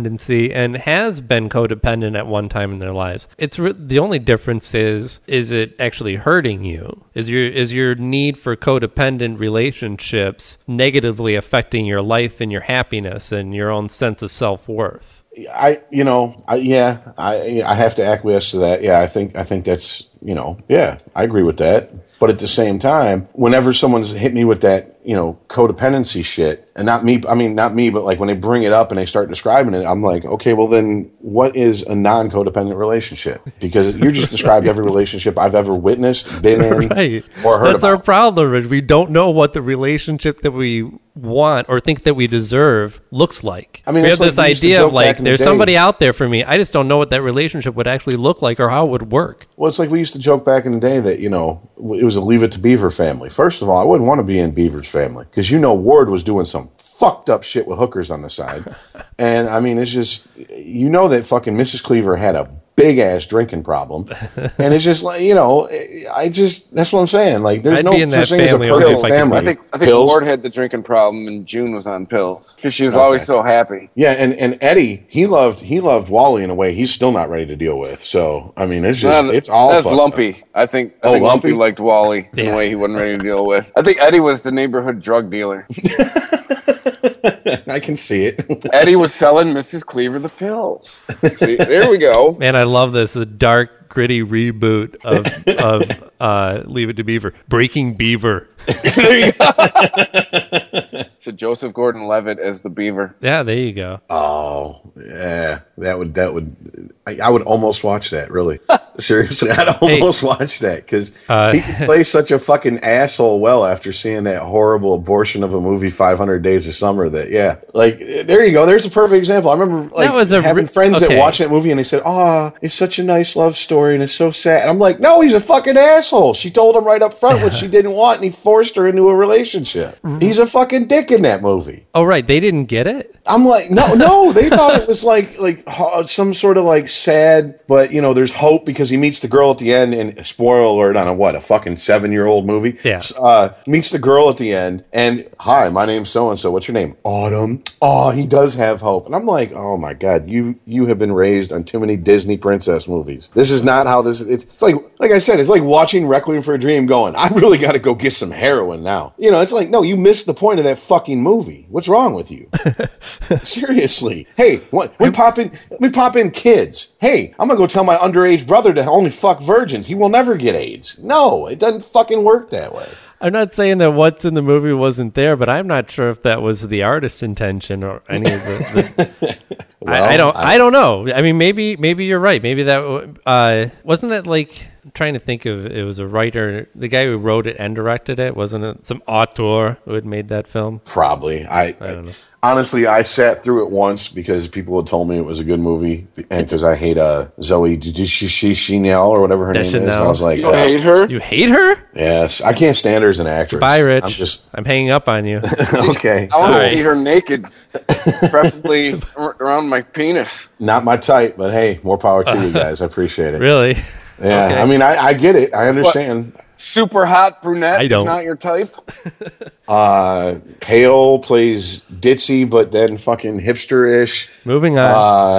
codependency and has been codependent at one time in their lives. It's re- the only difference is is it actually hurting you? Is your is your need for codependent relationships negatively affecting your life and your happiness and your own sense of self worth? I, you know, I, yeah, I, I have to acquiesce to that. Yeah, I think, I think that's, you know, yeah, I agree with that. But at the same time, whenever someone's hit me with that, you know, codependency shit, and not me, I mean, not me, but like when they bring it up and they start describing it, I'm like, okay, well then what is a non codependent relationship? Because you just *laughs* described every relationship I've ever witnessed, been in, *laughs* Right. or heard That's our problem. Is we don't know what the relationship that we want or think that we deserve looks like. I mean, we it's have like this we used to idea of like in the there's somebody out there for me. I just don't know what that relationship would actually look like or how it would work. Well, it's like we used to joke back in the day that, you know, it was a leave it to Beaver family. First of all, I wouldn't want to be in Beaver's family because, you know, Ward was doing some fucked up shit with hookers on the side. *laughs* and I mean, it's just, you know, that fucking Mrs. Cleaver had a big ass drinking problem. *laughs* and it's just like, you know, I just, that's what I'm saying. Like, there's I'd no be in such that thing as a family perfect I family. I think I think Pills? Ward had the drinking problem, and June was on pills because she was always so happy. Yeah, and, and Eddie, he loved he loved Wally in a way he's still not ready to deal with. So I mean, it's just No, it's all that's fucked up. lumpy. I think I Oh, think lumpy? Lumpy? liked Wally in Yeah. a way he wasn't ready to deal with. I think Eddie was the neighborhood drug dealer. *laughs* *laughs* I can see it. Eddie was selling Mrs. Cleaver the pills. See, there we go. Man, I love this. The dark gritty reboot of of *laughs* uh, Leave It to Beaver, Breaking Beaver. *laughs* So Joseph Gordon-Levitt as the Beaver. Yeah, there you go. Oh, yeah, that would that would I, I would almost watch that. Really, *laughs* seriously, I'd almost watch that because Uh, he can play such a fucking asshole well after seeing that horrible abortion of a movie, Five Hundred Days of Summer. That yeah, like there you go. There's a perfect example. I remember like was having re- friends okay. that watched that movie and they said, "Oh, it's such a nice love story and it's so sad." And I'm like, "No, he's a fucking asshole." She told him right up front what she *laughs* didn't want, and he forced her into a relationship. Mm-hmm. He's a fucking dick in that movie. Oh, right. They didn't get it. I'm like, no, no. *laughs* They thought it was like, like some sort of like sad, but you know, there's hope because he meets the girl at the end. And spoiler alert on a what, a fucking seven year old movie. Yeah. Uh, meets the girl at the end, and hi, my name's so and so. What's your name? Autumn. Oh, he does have hope. And I'm like, oh my god, you you have been raised on too many Disney princess movies. This is not how this. It's, it's like, like I said, it's like watching Requiem for a Dream. Going, I really got to go get some heroin now. You know, it's like, no, you missed the point of that fucking movie. What's wrong with you? *laughs* Seriously. Hey, what we pop in we pop in kids. Hey, I'm gonna go tell my underage brother to only fuck virgins. He will never get AIDS. No, it doesn't fucking work that way. I'm not saying that what's in the movie wasn't there, but I'm not sure if that was the artist's intention or any of the. the *laughs* Well, I, I don't. I- I, don't know. I mean, maybe maybe you're right. Maybe that uh, wasn't that like. I'm trying to think of it was a writer, the guy who wrote it and directed it, wasn't it? Some auteur who had made that film. Probably. I, don't know. honestly I sat through it once because people had told me it was a good movie and because I hate uh Zooey Chanel or whatever her name is. And I was like, You uh, hate her? You hate her? yes, I can't stand her as an actress. Bye, Rich. I'm just I'm hanging up on you. *laughs* okay. I want to see her naked, *laughs* preferably around my penis. Not my type, but hey, more power to you *laughs* guys. I appreciate it. really? Yeah, Okay. I mean, I, I get it. I understand. Super hot brunette I don't. is not your type. *laughs* Uh, Pale plays ditzy, but then fucking hipster-ish. Moving on.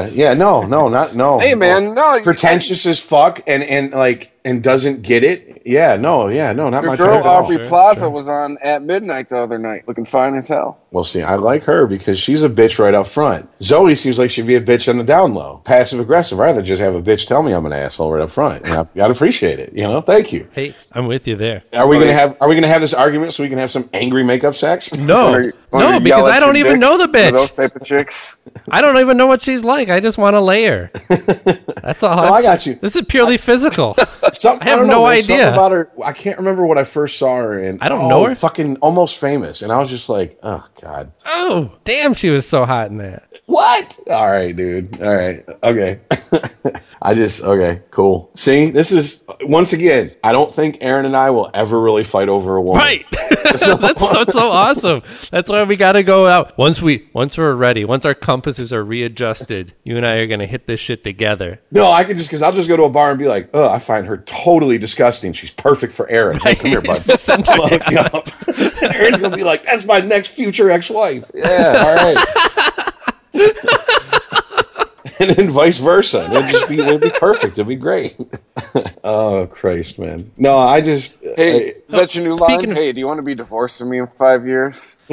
Uh, yeah, no, no, not no. Hey, man, no, you- pretentious as fuck, and and like and doesn't get it. Yeah, no, yeah, no, not Your my girl type at all. Aubrey Plaza was on at midnight the other night, looking fine as hell. Well, see, I like her because she's a bitch right up front. Zooey seems like she'd be a bitch on the down low, passive aggressive. I'd rather just have a bitch tell me I'm an asshole right up front. And I gotta appreciate it. You know, thank you. hey, I'm with you there. Are we gonna have Are we gonna have this argument so we can have some angry makeup sex? *laughs* No, Wanna- wanna no, because I don't even know the bitch. Those type of chicks. I don't even know what she's like. I just want to lay her. *laughs* That's all. I got you. This is purely physical. *laughs* Some, I have know, no idea. about her. I can't remember what I first saw her in. I don't Oh, know her. Fucking almost famous, and I was just like, oh god. oh, damn, she was so hot in that. What? All right, dude. All right. Okay. *laughs* I just okay, cool. See, this is once again. I don't think Aaron and I will ever really fight over a woman. Right. *laughs* *laughs* that's so, that's so awesome. That's why we got to go out once we once we're ready. Once our compasses are readjusted, you and I are gonna hit this shit together. No, I can just because I'll just go to a bar and be like, oh, I find her totally disgusting. She's perfect for Aaron. Hey, come here, bud. Send her I'll hook you up. Aaron's gonna be like, that's my next future ex-wife. Yeah, all right. *laughs* and then vice versa. It'd just be it'd be perfect. It'd be great. *laughs* oh Christ, man. No, I just Hey, is that your new line? Of- hey, do you want to be divorced from me in five years? *laughs*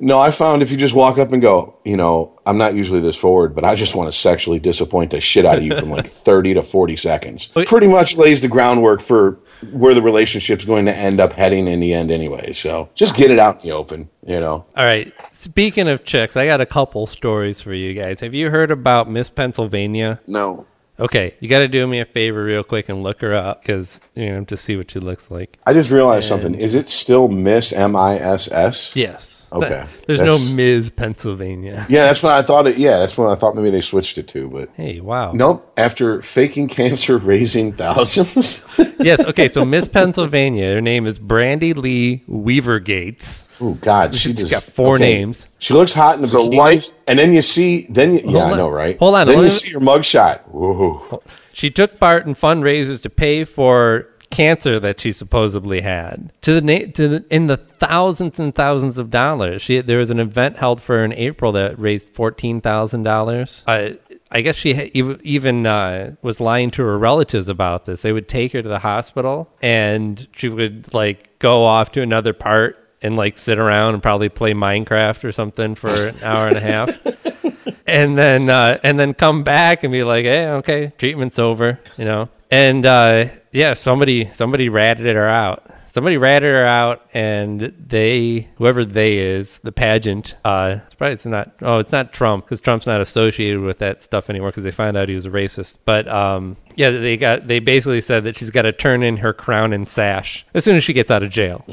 No, I found if you just walk up and go, you know, I'm not usually this forward, but I just want to sexually disappoint the shit out of you from like 30 to 40 seconds. Pretty much lays the groundwork for where the relationship's going to end up heading in the end anyway. So just get it out in the open, you know. All right. Speaking of chicks, I got a couple stories for you guys. Have you heard about Miss Pennsylvania? No. Okay, you got to do me a favor real quick and look her up because you know to see what she looks like. I just realized something. Is it still Miss M I S S? Yes. Okay. Th- There's That's- no Ms. Pennsylvania. *laughs* Yeah, that's what I thought it. Yeah, that's what I thought maybe they switched it to. But Hey, wow. nope. After faking cancer, *laughs* raising thousands. *laughs* Yes. Okay. So Miss Pennsylvania, her name is Brandy Lee Weaver Gates. Oh God, she She's just got four names. She looks hot in the So bikini, white- and then you see, then you, yeah, Hold I know, right? Hold on, Then let you me- see her mugshot. Whoa. She took part in fundraisers to pay for cancer that she supposedly had to the to the, in the thousands and thousands of dollars. She there was an event held for her in April that raised fourteen thousand dollars. I guess she even uh, was lying to her relatives about this. They would take her to the hospital, and she would like go off to another part and like sit around and probably play Minecraft or something for an *laughs* hour and a half and then uh, and then come back and be like, hey, okay, treatment's over, you know. And uh, yeah, somebody somebody ratted her out. Somebody ratted her out, and they whoever they is the pageant. Uh, probably it's not. Oh, it's not Trump because Trump's not associated with that stuff anymore because they found out he was a racist. But um, yeah, they got they basically said that she's got to turn in her crown and sash as soon as she gets out of jail.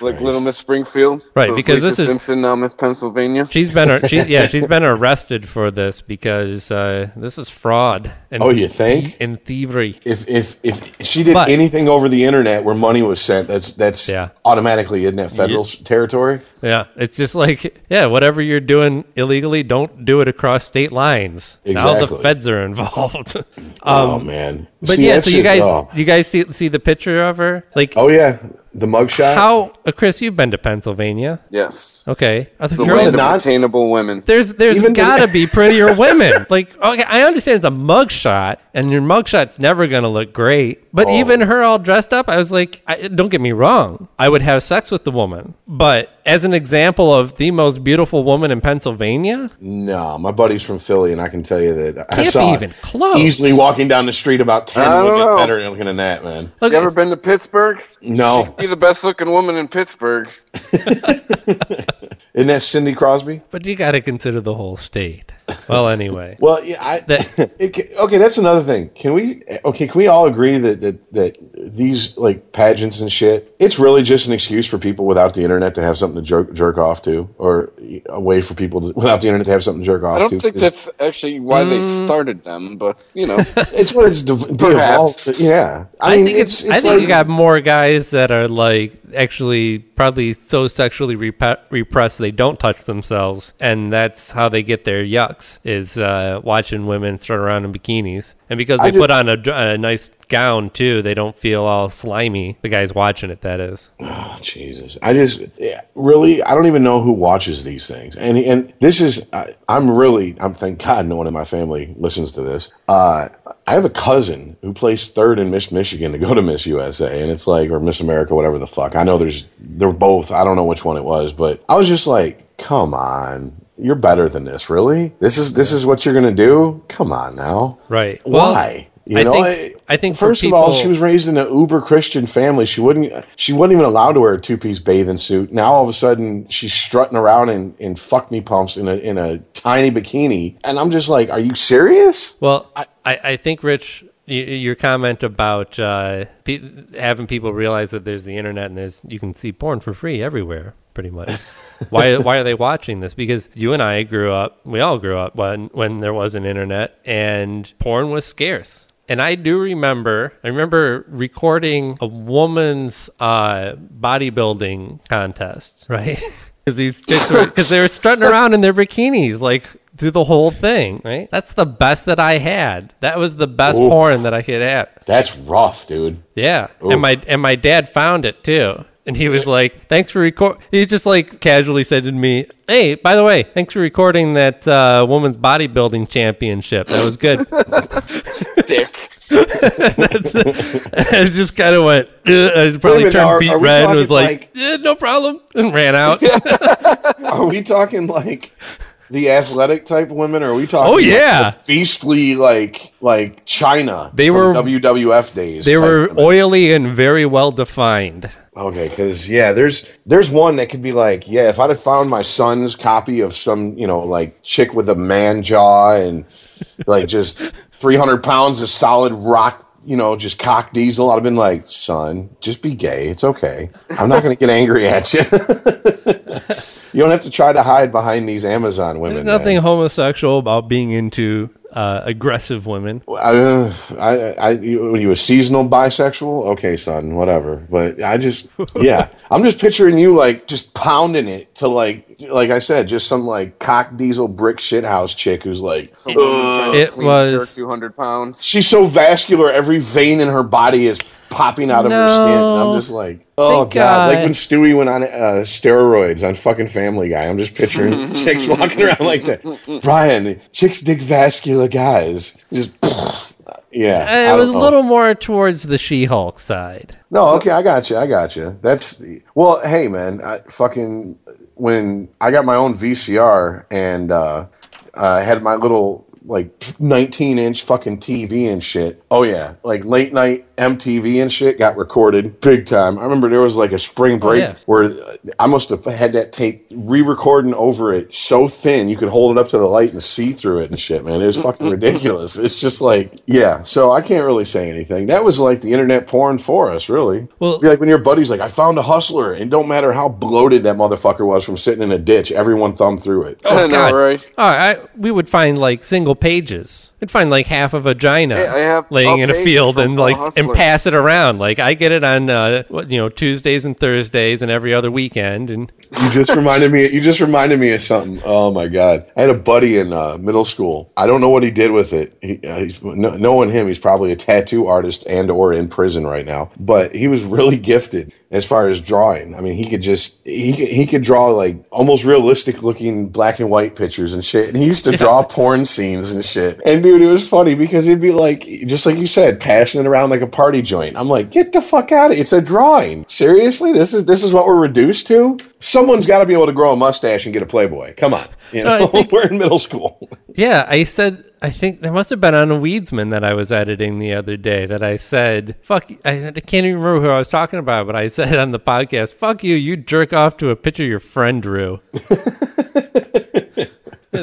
like Little Miss Springfield, Right, So because Lisa this is- Simpson now Miss Pennsylvania. She's been she's yeah *laughs* she's been arrested for this because uh, this is fraud. And, Oh, you think? and thievery? If if if she did But- anything over the internet where money was sent, that's that's Yeah. automatically isn't that federal s- territory? Yeah, it's just like yeah, whatever you're doing illegally, don't do it across state lines. Exactly. Now the feds are involved. *laughs* oh um, man! But See, yeah, so you guys oh. you guys see see the picture of her like Oh yeah, the mugshot. how uh, Chris, you've been to Pennsylvania. yes, Okay, I the think you're the- of not- attainable women. there's there's Even got to *laughs* be prettier women. Like okay, I understand it's a mugshot, and your mugshot's never gonna look great. But Oh. even her all dressed up, I was like, I, don't get me wrong, I would have sex with the woman. But as an example of the most beautiful woman in Pennsylvania, No, my buddy's from Philly, and I can tell you that I Can't be saw even close. easily walking down the street about ten I don't know. better looking than that, man. look, You ever been to Pittsburgh? No, She Be the best looking woman in Pittsburgh. *laughs* isn't that Cindy Crosby? but you got to consider the whole state. Well, anyway, *laughs* Well, yeah, I, That- *laughs* it, okay, that's another thing. Can we? Okay, can we all agree that, that that these like pageants and shit? It's really just an excuse for people without the internet to have something to jerk jerk off to, or a way for people to, without the internet to have something to jerk off I don't to. think 'cause that's actually why they Mm. started them, but you know, *laughs* it's what it's de- Perhaps. de-evolved. Yeah, I, mean, think it's, I think like- you got more guys that are like actually probably so sexually rep- repressed they don't touch themselves, and that's how they get their yucks is uh, watching women strut around in bikinis, and because they just- put on a, a nice gown too, they don't feel all slimy. The guys watching it, that is. *sighs* Oh, Jesus, I just yeah, really I don't even know who watches these things, and and this is I, I'm really I'm thank God no one in my family listens to this. Uh, I have a cousin who placed third in Miss Michigan to go to Miss USA, and it's like or Miss America, whatever the fuck. I know there's they're both. I don't know which one it was, but I was just like, come on. You're better than this, really. This is this is what you're gonna do. Come on now, Right. Well, Why? You I know, think- I think for first of all, she was raised in an uber Christian family. She wouldn't she wasn't even allowed to wear a two piece bathing suit. Now all of a sudden she's strutting around in, in fuck me pumps in a in a tiny bikini, and I'm just like, are you serious? Well, I, I think, Rich, your comment about uh, pe- having people realize that there's the internet and there's you can see porn for free everywhere, pretty much. *laughs* why why are they watching this? Because you and I grew up, we all grew up when when there was an internet and porn was scarce. And I do remember, I remember recording a woman's uh, bodybuilding contest, right? *laughs* Because these chicks were, because they were strutting around in their bikinis, like through the whole thing, right? That's the best that I had. That was the best Oof. porn that I could have. That's rough, dude. Yeah, Oof. and my and my dad found it too, and he was like, "Thanks for record." He just like casually said to me, "Hey, by the way, thanks for recording that uh, woman's bodybuilding championship. That was good." *laughs* dick. *laughs* That's I just kind of went. "Ugh," I probably minute, turned are- beat are red and was like, like- "Eh, "No problem," and ran out. *laughs* Are we talking like the athletic type women, or are we talking? Oh, yeah. the beastly like like Chyna. They from were- WWF days. They were women. oily and very well defined. Okay, because yeah, there's there's one that could be like, yeah, if I'd have found my son's copy of some, you know, like chick with a man jaw and like just *laughs* 300 pounds of solid rock, you know, just cock diesel, I'd have been like, son, just be gay. It's okay. I'm not going to get angry at you. *laughs* you don't have to try to hide behind these Amazon women. There's nothing man. homosexual about being into uh, aggressive women. I, I, I, you, you a seasonal bisexual? Okay, son, whatever. But I just, *laughs* yeah, I'm just picturing you like just pounding it to like, like I said, just some like cock diesel brick shithouse chick who's like, Some woman It was- 200 pounds. she's so vascular, every vein in her body is popping out of her skin. And I'm just like, oh Thank god, like when Stewie went on uh, steroids on fucking Family Guy. I'm just picturing *laughs* chicks walking around like that. Brian, chicks dig vascular guys. Just, *laughs* yeah. Uh, It was a little more towards the She-Hulk side. No, okay, I got you. I got you. That's the, well. Hey, man, I fucking when I got my own VCR and uh, I had my little like 19 inch fucking TV and shit. Oh yeah, like late night MTV and shit got recorded big time. I remember there was like a spring break yeah. where uh, I must have had that tape re-recording over it so thin you could hold it up to the light and see through it and shit, man. It was fucking *laughs* ridiculous. It's just like, yeah. So I can't really say anything. That was like the internet porn for us, really. Well- like when your buddy's like, I found a hustler, and don't matter how bloated that motherfucker was from sitting in a ditch, everyone thumbed through it. Oh, *laughs* God. right? Oh, I, we would find like single pages. We'd find like half of a vagina Hey, I have laying a in a field and The like and pass it around. Like I get it on uh, what, you know Tuesdays and Thursdays and every other weekend. And You just reminded me. You just reminded me of something. Oh my god! I had a buddy in uh, middle school. I don't know what he did with it. He, uh, he's, no, knowing him, he's probably a tattoo artist and or in prison right now. But he was really gifted as far as drawing. I mean, he could just he could, he could draw like almost realistic looking black and white pictures and shit. And he used to draw porn scenes and shit. And dude, it was funny because he'd be like, just like you said, passing it around like a party joint. I'm like, get the fuck out of it! It's a drawing. Seriously, this is this is what we're reduced to. Someone's got to be able to grow a mustache and get a Playboy. Come on, you No, know think- *laughs* we're in middle school. yeah, I said I think there must have been on a Weedsman that I was editing the other day that I said fuck. I, I can't even remember who I was talking about, but I *laughs* said on the podcast, "Fuck you, you jerk off to a picture your friend drew." *laughs*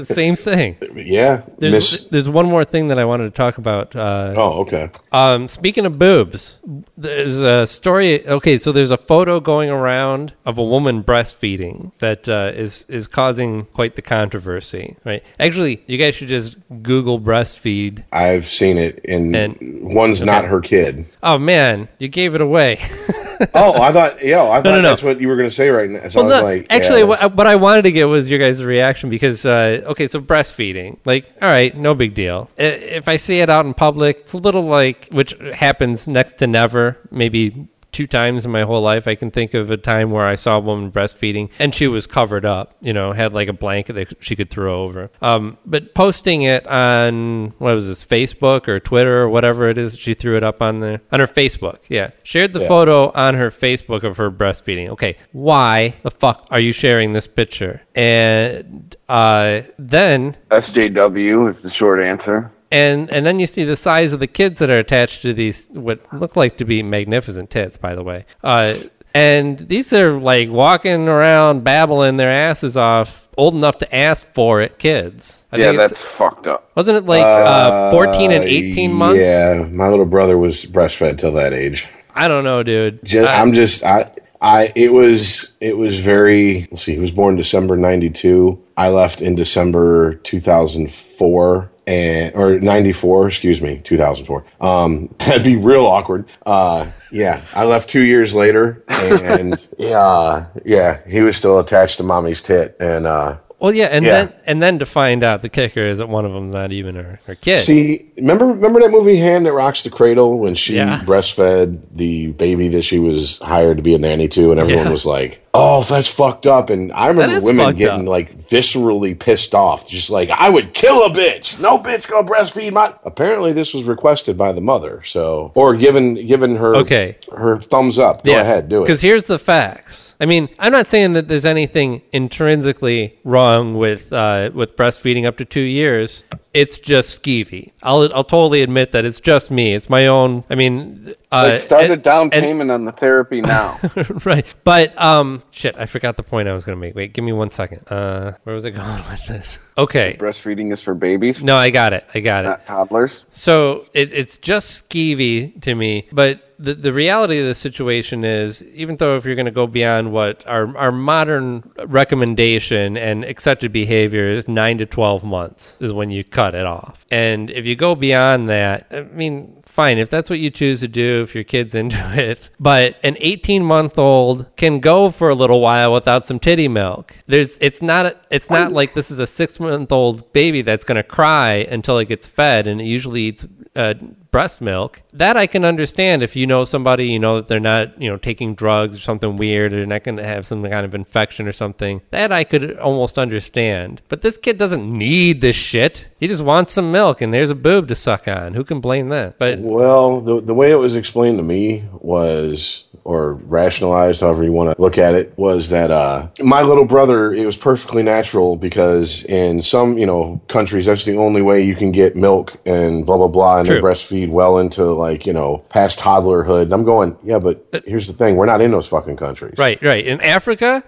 Same thing. Yeah, There's, miss. there's one more thing that I wanted to talk about. Uh, Oh, okay. Um, speaking of boobs, there's a story. Okay, so there's a photo going around of a woman breastfeeding that uh, is is causing quite the controversy. Right? Actually, you guys should just Google breastfeed. I've seen it, and, And- one's not her kid. Oh man, you gave it away. *laughs* *laughs* Oh, I thought, yo, I thought no, no. that's what you were going to say right now. So Well, I was no, like, actually, yeah, what, what I wanted to get was your guys' reaction because, uh, okay, so breastfeeding, like, all right, no big deal. If I see it out in public, it's a little like, which happens next to never, maybe two times in my whole life. I can think of a time where I saw a woman breastfeeding and she was covered up, you know, had like a blanket that she could throw over. Um, but posting it on, what was this, Facebook or Twitter or whatever it is, she threw it up on the, on her Facebook. Yeah. Shared the photo on her Facebook of her breastfeeding. Okay. Why the fuck are you sharing this picture? And, uh, then SJW is the short answer. And and then you see the size of the kids that are attached to these what look like to be magnificent tits by the way. Uh, and these are like walking around babbling their asses off old enough to ask for it kids. I yeah, that's fucked up. wasn't it like uh, 14 and 18 months? Yeah, my little brother was breastfed till that age. i don't know dude. Just, I- I'm just I I it was it was very let's see he was born December 92 I left in December 2004 and or 94 excuse me 2004 um *laughs* that'd be real awkward uh yeah I left 2 years later and *laughs* yeah yeah he was still attached to mommy's tit and uh well yeah and yeah. then and then to find out the kicker is that one of them's not even her, her kid See, remember remember that movie Hand That Rocks the Cradle when she Yeah. breastfed the baby that she was hired to be a nanny to, and everyone Yeah. was like, "Oh, that's fucked up." And I remember women getting up. like viscerally pissed off, just like, "I would kill a bitch. No bitch gonna breastfeed my." Apparently, this was requested by the mother, so or given given her Okay. her thumbs up. Go ahead, do it. Because here's the facts. I mean, I'm not saying that there's anything intrinsically wrong with uh, with breastfeeding up to two years. It's just skeevy. I'll I'll totally admit that it's just me. It's my own. I mean, Like, start a and- down and- payment on the therapy now. *laughs* right. But um, shit, I forgot the point I was going to make. Wait, give me one second. Uh, where was I going *laughs* with this? Okay. Breastfeeding is for babies, No, I got it. I got it. not toddlers. So it, it's just skeevy to me. But the, the reality of the situation is, even though if you're going to go beyond what our, our modern recommendation and accepted behavior is nine to 12 months is when you cut it off. And if you go beyond that, I mean, fine, if that's what you choose to do, if your kid's into *laughs* it. But an 18 month old can go for a little while without some titty milk. There's, it's not, it's not like this is a six month old baby that's going to cry until it gets fed and it usually eats uh, breast milk. That I can understand if you know somebody, you know that they're not, you know, taking drugs or something weird or they're not going to have some kind of infection or something. That I could almost understand. But this kid doesn't need this shit. He just wants some milk and there's a boob to suck on. Who can blame that? But Well, the the way it was explained to me was or rationalized, however you want to look at it, was that uh, my little brother, it was perfectly natural because in some, you know, countries, that's the only way you can get milk and blah, blah, blah, and they breastfeed well into like, you know, past toddlerhood. And I'm going, yeah, but here's the thing. We're not in those fucking countries. Right, right. In Africa,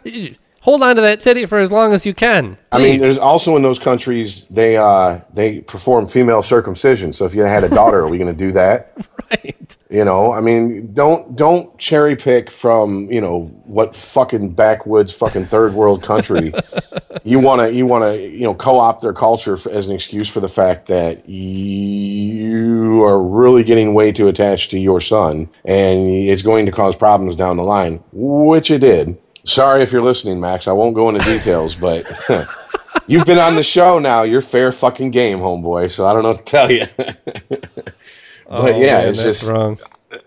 hold on to that titty for as long as you can. I mean, there's also in those countries they uh, they perform female circumcision. So if you had a daughter, are we going to do that? *laughs* right. You know, I mean, don't don't cherry pick from you know what fucking backwoods fucking third world country *laughs* you want to you want to you know co-opt their culture for, as an excuse for the fact that you are really getting way too attached to your son and it's going to cause problems down the line, which it did. Sorry if you're listening, Max. I won't go into details, but *laughs* you've been on the show now. You're fair fucking game, homeboy. So I don't know what to tell you. *laughs* but Oh, yeah, man, it's just wrong.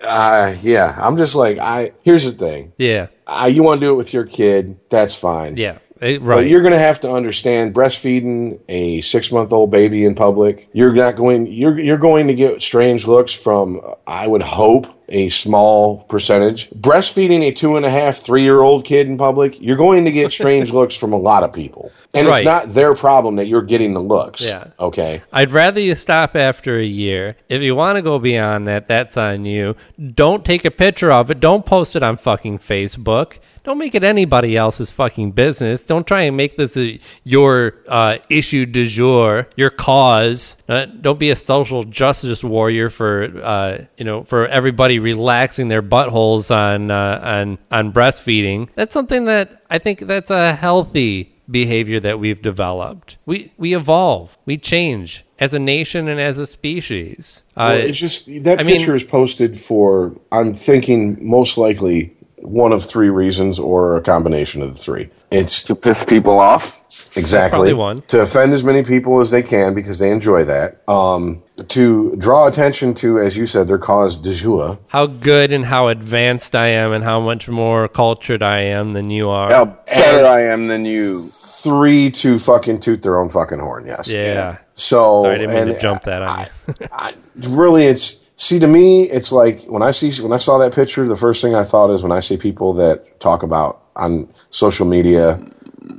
uh, yeah, I'm just like I. Here's the thing: Yeah, uh, you want to do it with your kid, that's fine. yeah. Eh, But right. you're going to have to understand breastfeeding a six month old baby in public. You're not going. You're you're going to get strange looks from. I would hope a small percentage. Breastfeeding a two and a half, three year old kid in public. You're going to get strange *laughs* looks from a lot of people, and Right. it's not their problem that you're getting the looks. Yeah. Okay. I'd rather you stop after a year. If you want to go beyond that, that's on you. Don't take a picture of it. Don't post it on fucking Facebook. Don't make it anybody else's fucking business. Don't try and make this a, your uh, issue du jour, your cause. Uh, don't be a social justice warrior for uh, you know for everybody relaxing their buttholes on uh, on on breastfeeding. That's something that I think that's a healthy behavior that we've developed. We we evolve, we change as a nation and as a species. Uh, Well, it's just that I mean- picture is posted for. I'm thinking most likely one of three reasons, or a combination of the three. It's to piss people off. exactly one. to offend as many people as they can because they enjoy that. Um, to draw attention to, as you said, their cause du jour. how good and how advanced I am, and how much more cultured I am than you are. How better I am than you. Three to fucking toot their own fucking horn. Yes. yeah. So Sorry, I didn't mean and to jump that on you. *laughs* I, really, it's see to me, it's like when I see when I saw that picture, the first thing I thought is when I see people that talk about on social media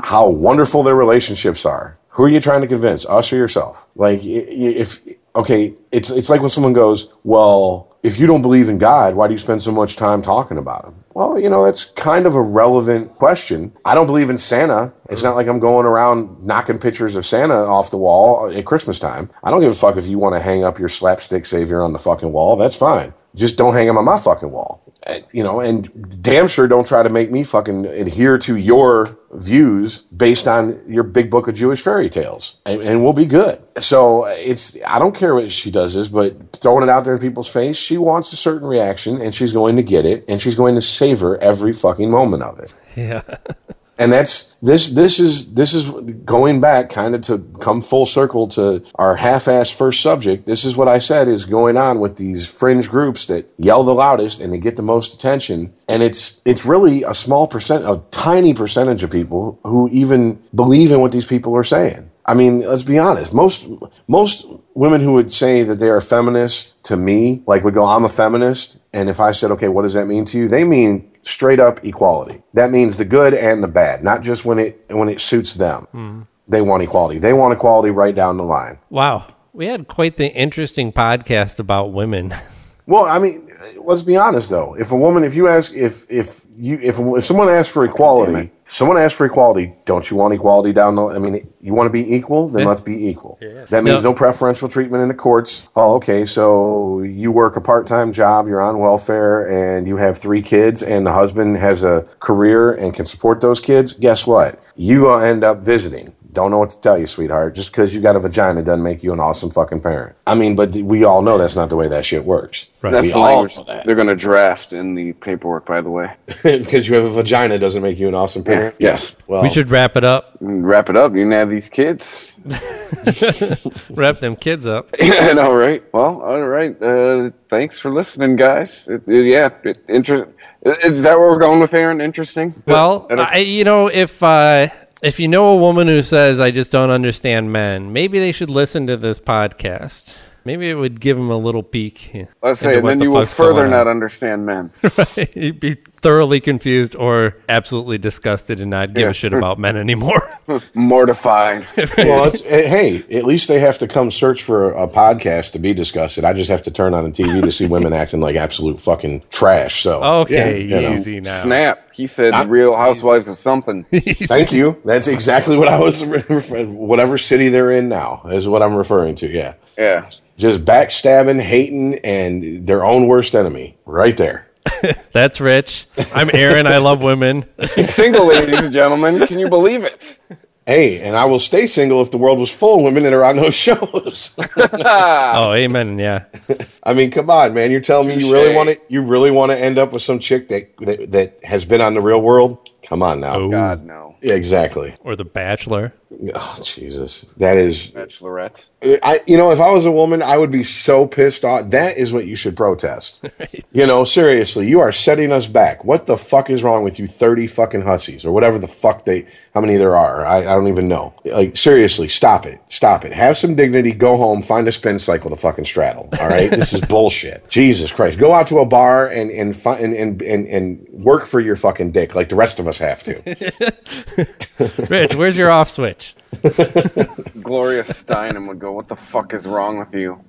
how wonderful their relationships are. Who are you trying to convince, us or yourself? Like, if okay, it's it's like when someone goes, "Well, if you don't believe in God, why do you spend so much time talking about him?" Well, you know, that's kind of a relevant question. I don't believe in Santa. It's not like I'm going around knocking pictures of Santa off the wall at Christmas time. I don't give a fuck if you want to hang up your slapstick savior on the fucking wall. That's fine. Just don't hang him on my fucking wall. You know, and damn sure don't try to make me fucking adhere to your views based on your big book of Jewish fairy tales, and, and we'll be good. So it's I don't care what she does this, but throwing it out there in people's face, she wants a certain reaction, and she's going to get it, and she's going to savor every fucking moment of it Yeah. *laughs* and that's this this is this is going back kind of to come full circle to our half-ass first subject. This is what i said is going on with these fringe groups that yell the loudest and they get the most attention. And it's it's really a small percent a tiny percentage of people who even believe in what these people are saying. I mean let's be honest. Most most women who would say that they are feminist to me like would go i'm a feminist and if i said okay what does that mean to you they mean straight up equality. That means the good and the bad, not just when it when it suits them. Hmm. They want equality. They want equality right down the line. Wow. We had quite the interesting podcast about women. Well, I mean, let's be honest though. If a woman, if you ask, if if you if, if someone asks for equality, someone asks for equality. Don't you want equality down the? I mean, you want to be equal, then let's be equal. That means No. no preferential treatment in the courts. Oh, okay. So you work a part time job, you're on welfare, and you have three kids, and the husband has a career and can support those kids. Guess what? You gonna end up visiting. Don't know what to tell you, sweetheart. Just because you got a vagina doesn't make you an awesome fucking parent. I mean, but we all know that's not the way that shit works. Right. That's We the all language know that. they're going to draft in the paperwork, by the way. *laughs* because you have a vagina doesn't make you an awesome parent. Yes. Well, We should wrap it up. Wrap it up. You can have these kids. *laughs* Wrap them kids up. *laughs* I know, right? Well, all right. Uh, thanks for listening, guys. It, it- yeah, it, inter- is that where we're going with Aaron? Interesting. Well, And if- I, you know, if uh, if you know a woman who says I just don't understand men, maybe they should listen to this podcast. Maybe it would give them a little peek. Let's say, and then the you will further not understand men. *laughs* He'd be thoroughly confused or absolutely disgusted and not give Yeah. a shit about men anymore. *laughs* Mortified. well, *laughs* it's eh, hey, at least they have to come search for a podcast to be disgusted. I just have to turn on the TV to see women acting like absolute fucking trash. So okay, yeah, you know. easy now. Snap. He said Real Housewives of something. *laughs* Thank you. That's exactly what I was. Whatever city they're in now is what I'm referring to. Yeah, Yeah. just backstabbing, hating, and their own worst enemy right there. *laughs* That's Rich. I'm Aaron. I love women. He's single, ladies and gentlemen. Can you believe it? Hey, and I will stay single if the world was full of women that are on those shows. *laughs* Oh, amen. Yeah. *laughs* I mean, come on, man. You're telling me you really want to you really want to end up with some chick that, that that has been on the real world? Come on now. Oh. God, no. Yeah, exactly. Or The Bachelor. Oh, Jesus. That is Bachelorette. I you know, if I was a woman, I would be so pissed off. That is what you should protest. *laughs* You know, seriously, you are setting us back. What the fuck is wrong with you 30 fucking hussies or whatever the fuck they how many there are? I, I don't even know. Like seriously, stop it. Stop it. Have some dignity, go home, find a spin cycle to fucking straddle. All right? this is *laughs* bullshit. Jesus Christ. Go out to a bar and and fi- and, and and and work for your fucking dick like the rest of us have to. *laughs* Rich, where's your off switch? *laughs* Gloria Steinem would go, What the fuck is wrong with you?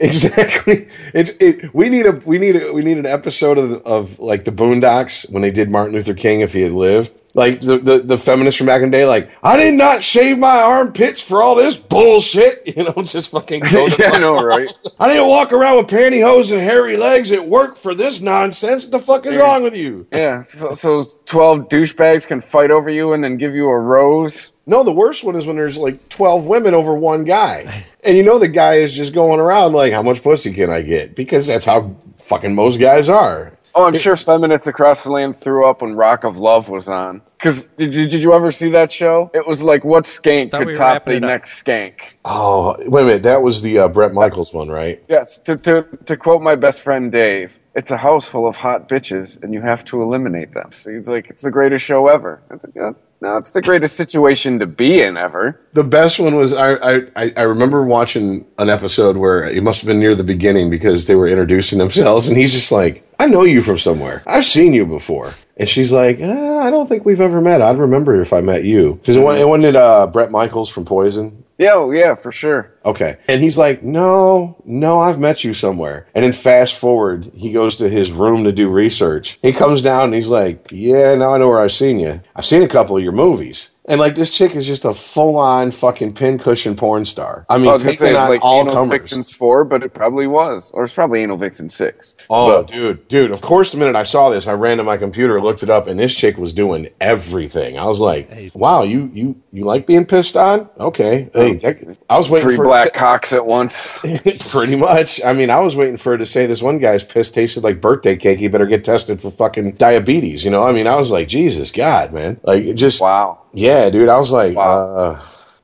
Exactly. It's it. We need a we need a we need an episode of of like the Boondocks when they did Martin Luther King if he had lived. Like the, the the feminists from back in the day, like I did not shave my armpits for all this bullshit. *laughs* You know, just fucking. Go *laughs* the yeah, I know, right? *laughs* I didn't walk around with pantyhose and hairy legs at work for this nonsense. What the fuck is wrong with you? Yeah, so, so 12 douchebags can fight over you and then give you a rose. No, the worst one is when there's like 12 women over one guy. And you know the guy is just going around like, how much pussy can I get? Because that's how fucking most guys are. Oh, I'm sure feminists across the land threw up when Rock of Love was on. Because did, you- did you ever see that show? It was like, what skank Thought we could top the next skank? Oh, wait a minute. That was the uh, Bret Michaels one, right? Yes, to, to, to quote my best friend Dave, it's a house full of hot bitches and you have to eliminate them. So he's like, it's the greatest show ever. It's like, yeah, no, it's the greatest situation to be in ever. The best one was I, I I- remember watching an episode where it must have been near the beginning because they were introducing themselves, and he's just like, "I know you from somewhere. I've seen you before." And she's like, uh, "I don't think we've ever met. I'd remember if I met you because it wasn't it uh, Bret Michaels from Poison." Yeah, oh, yeah, for sure. Okay. And he's like, no, no, I've met you somewhere. And then fast forward, he goes to his room to do research. He comes down and he's like, yeah, now I know where I've seen you. I've seen a couple of your movies. And like this chick is just a full on fucking pincushion porn star. I mean, I was gonna say taking it's on like all Anal comers. Vixens 4, but it probably was. Or it's probably Anal Vixen 6. Oh, But- dude, dude. Of course, the minute I saw this, I ran to my computer, looked it up, and this chick was doing everything. I was like, wow, you you you like being pissed on? Okay. Hey, that- I was waiting Three for black *laughs* cocks at once. *laughs* Pretty much. I mean, I was waiting for her to say this one guy's piss tasted like birthday cake. He better get tested for fucking diabetes. You know, I mean, I was like, Jesus God, man. Like, just, Wow. yeah, dude. I was like, Wow. uh,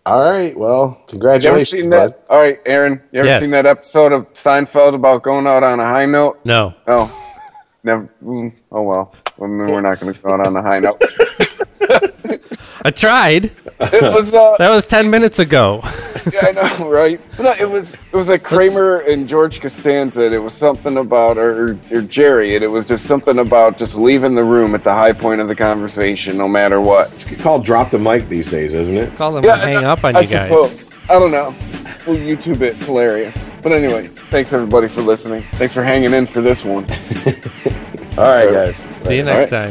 all right, well, You ever congratulations, seen bud. that? All right, Aaron. You ever Yes. seen that episode of Seinfeld about going out on a high note? No. Oh, never. mm, Oh well. Well, we're not going to go out on a high note. *laughs* I tried. It was. Uh, That was 10 minutes ago. yeah, I know, right? No, it was. It was like Kramer and George Costanza. and It was something about, or, or Jerry, and it was just something about just leaving the room at the high point of the conversation, no matter what. It's called drop the mic these days, isn't it? Call them Yeah, hang I- up on I you guys. suppose. I don't know. Well, YouTube it. It's hilarious. But anyways, thanks everybody for listening. Thanks for hanging in for this one. *laughs* All right, guys. See you next time.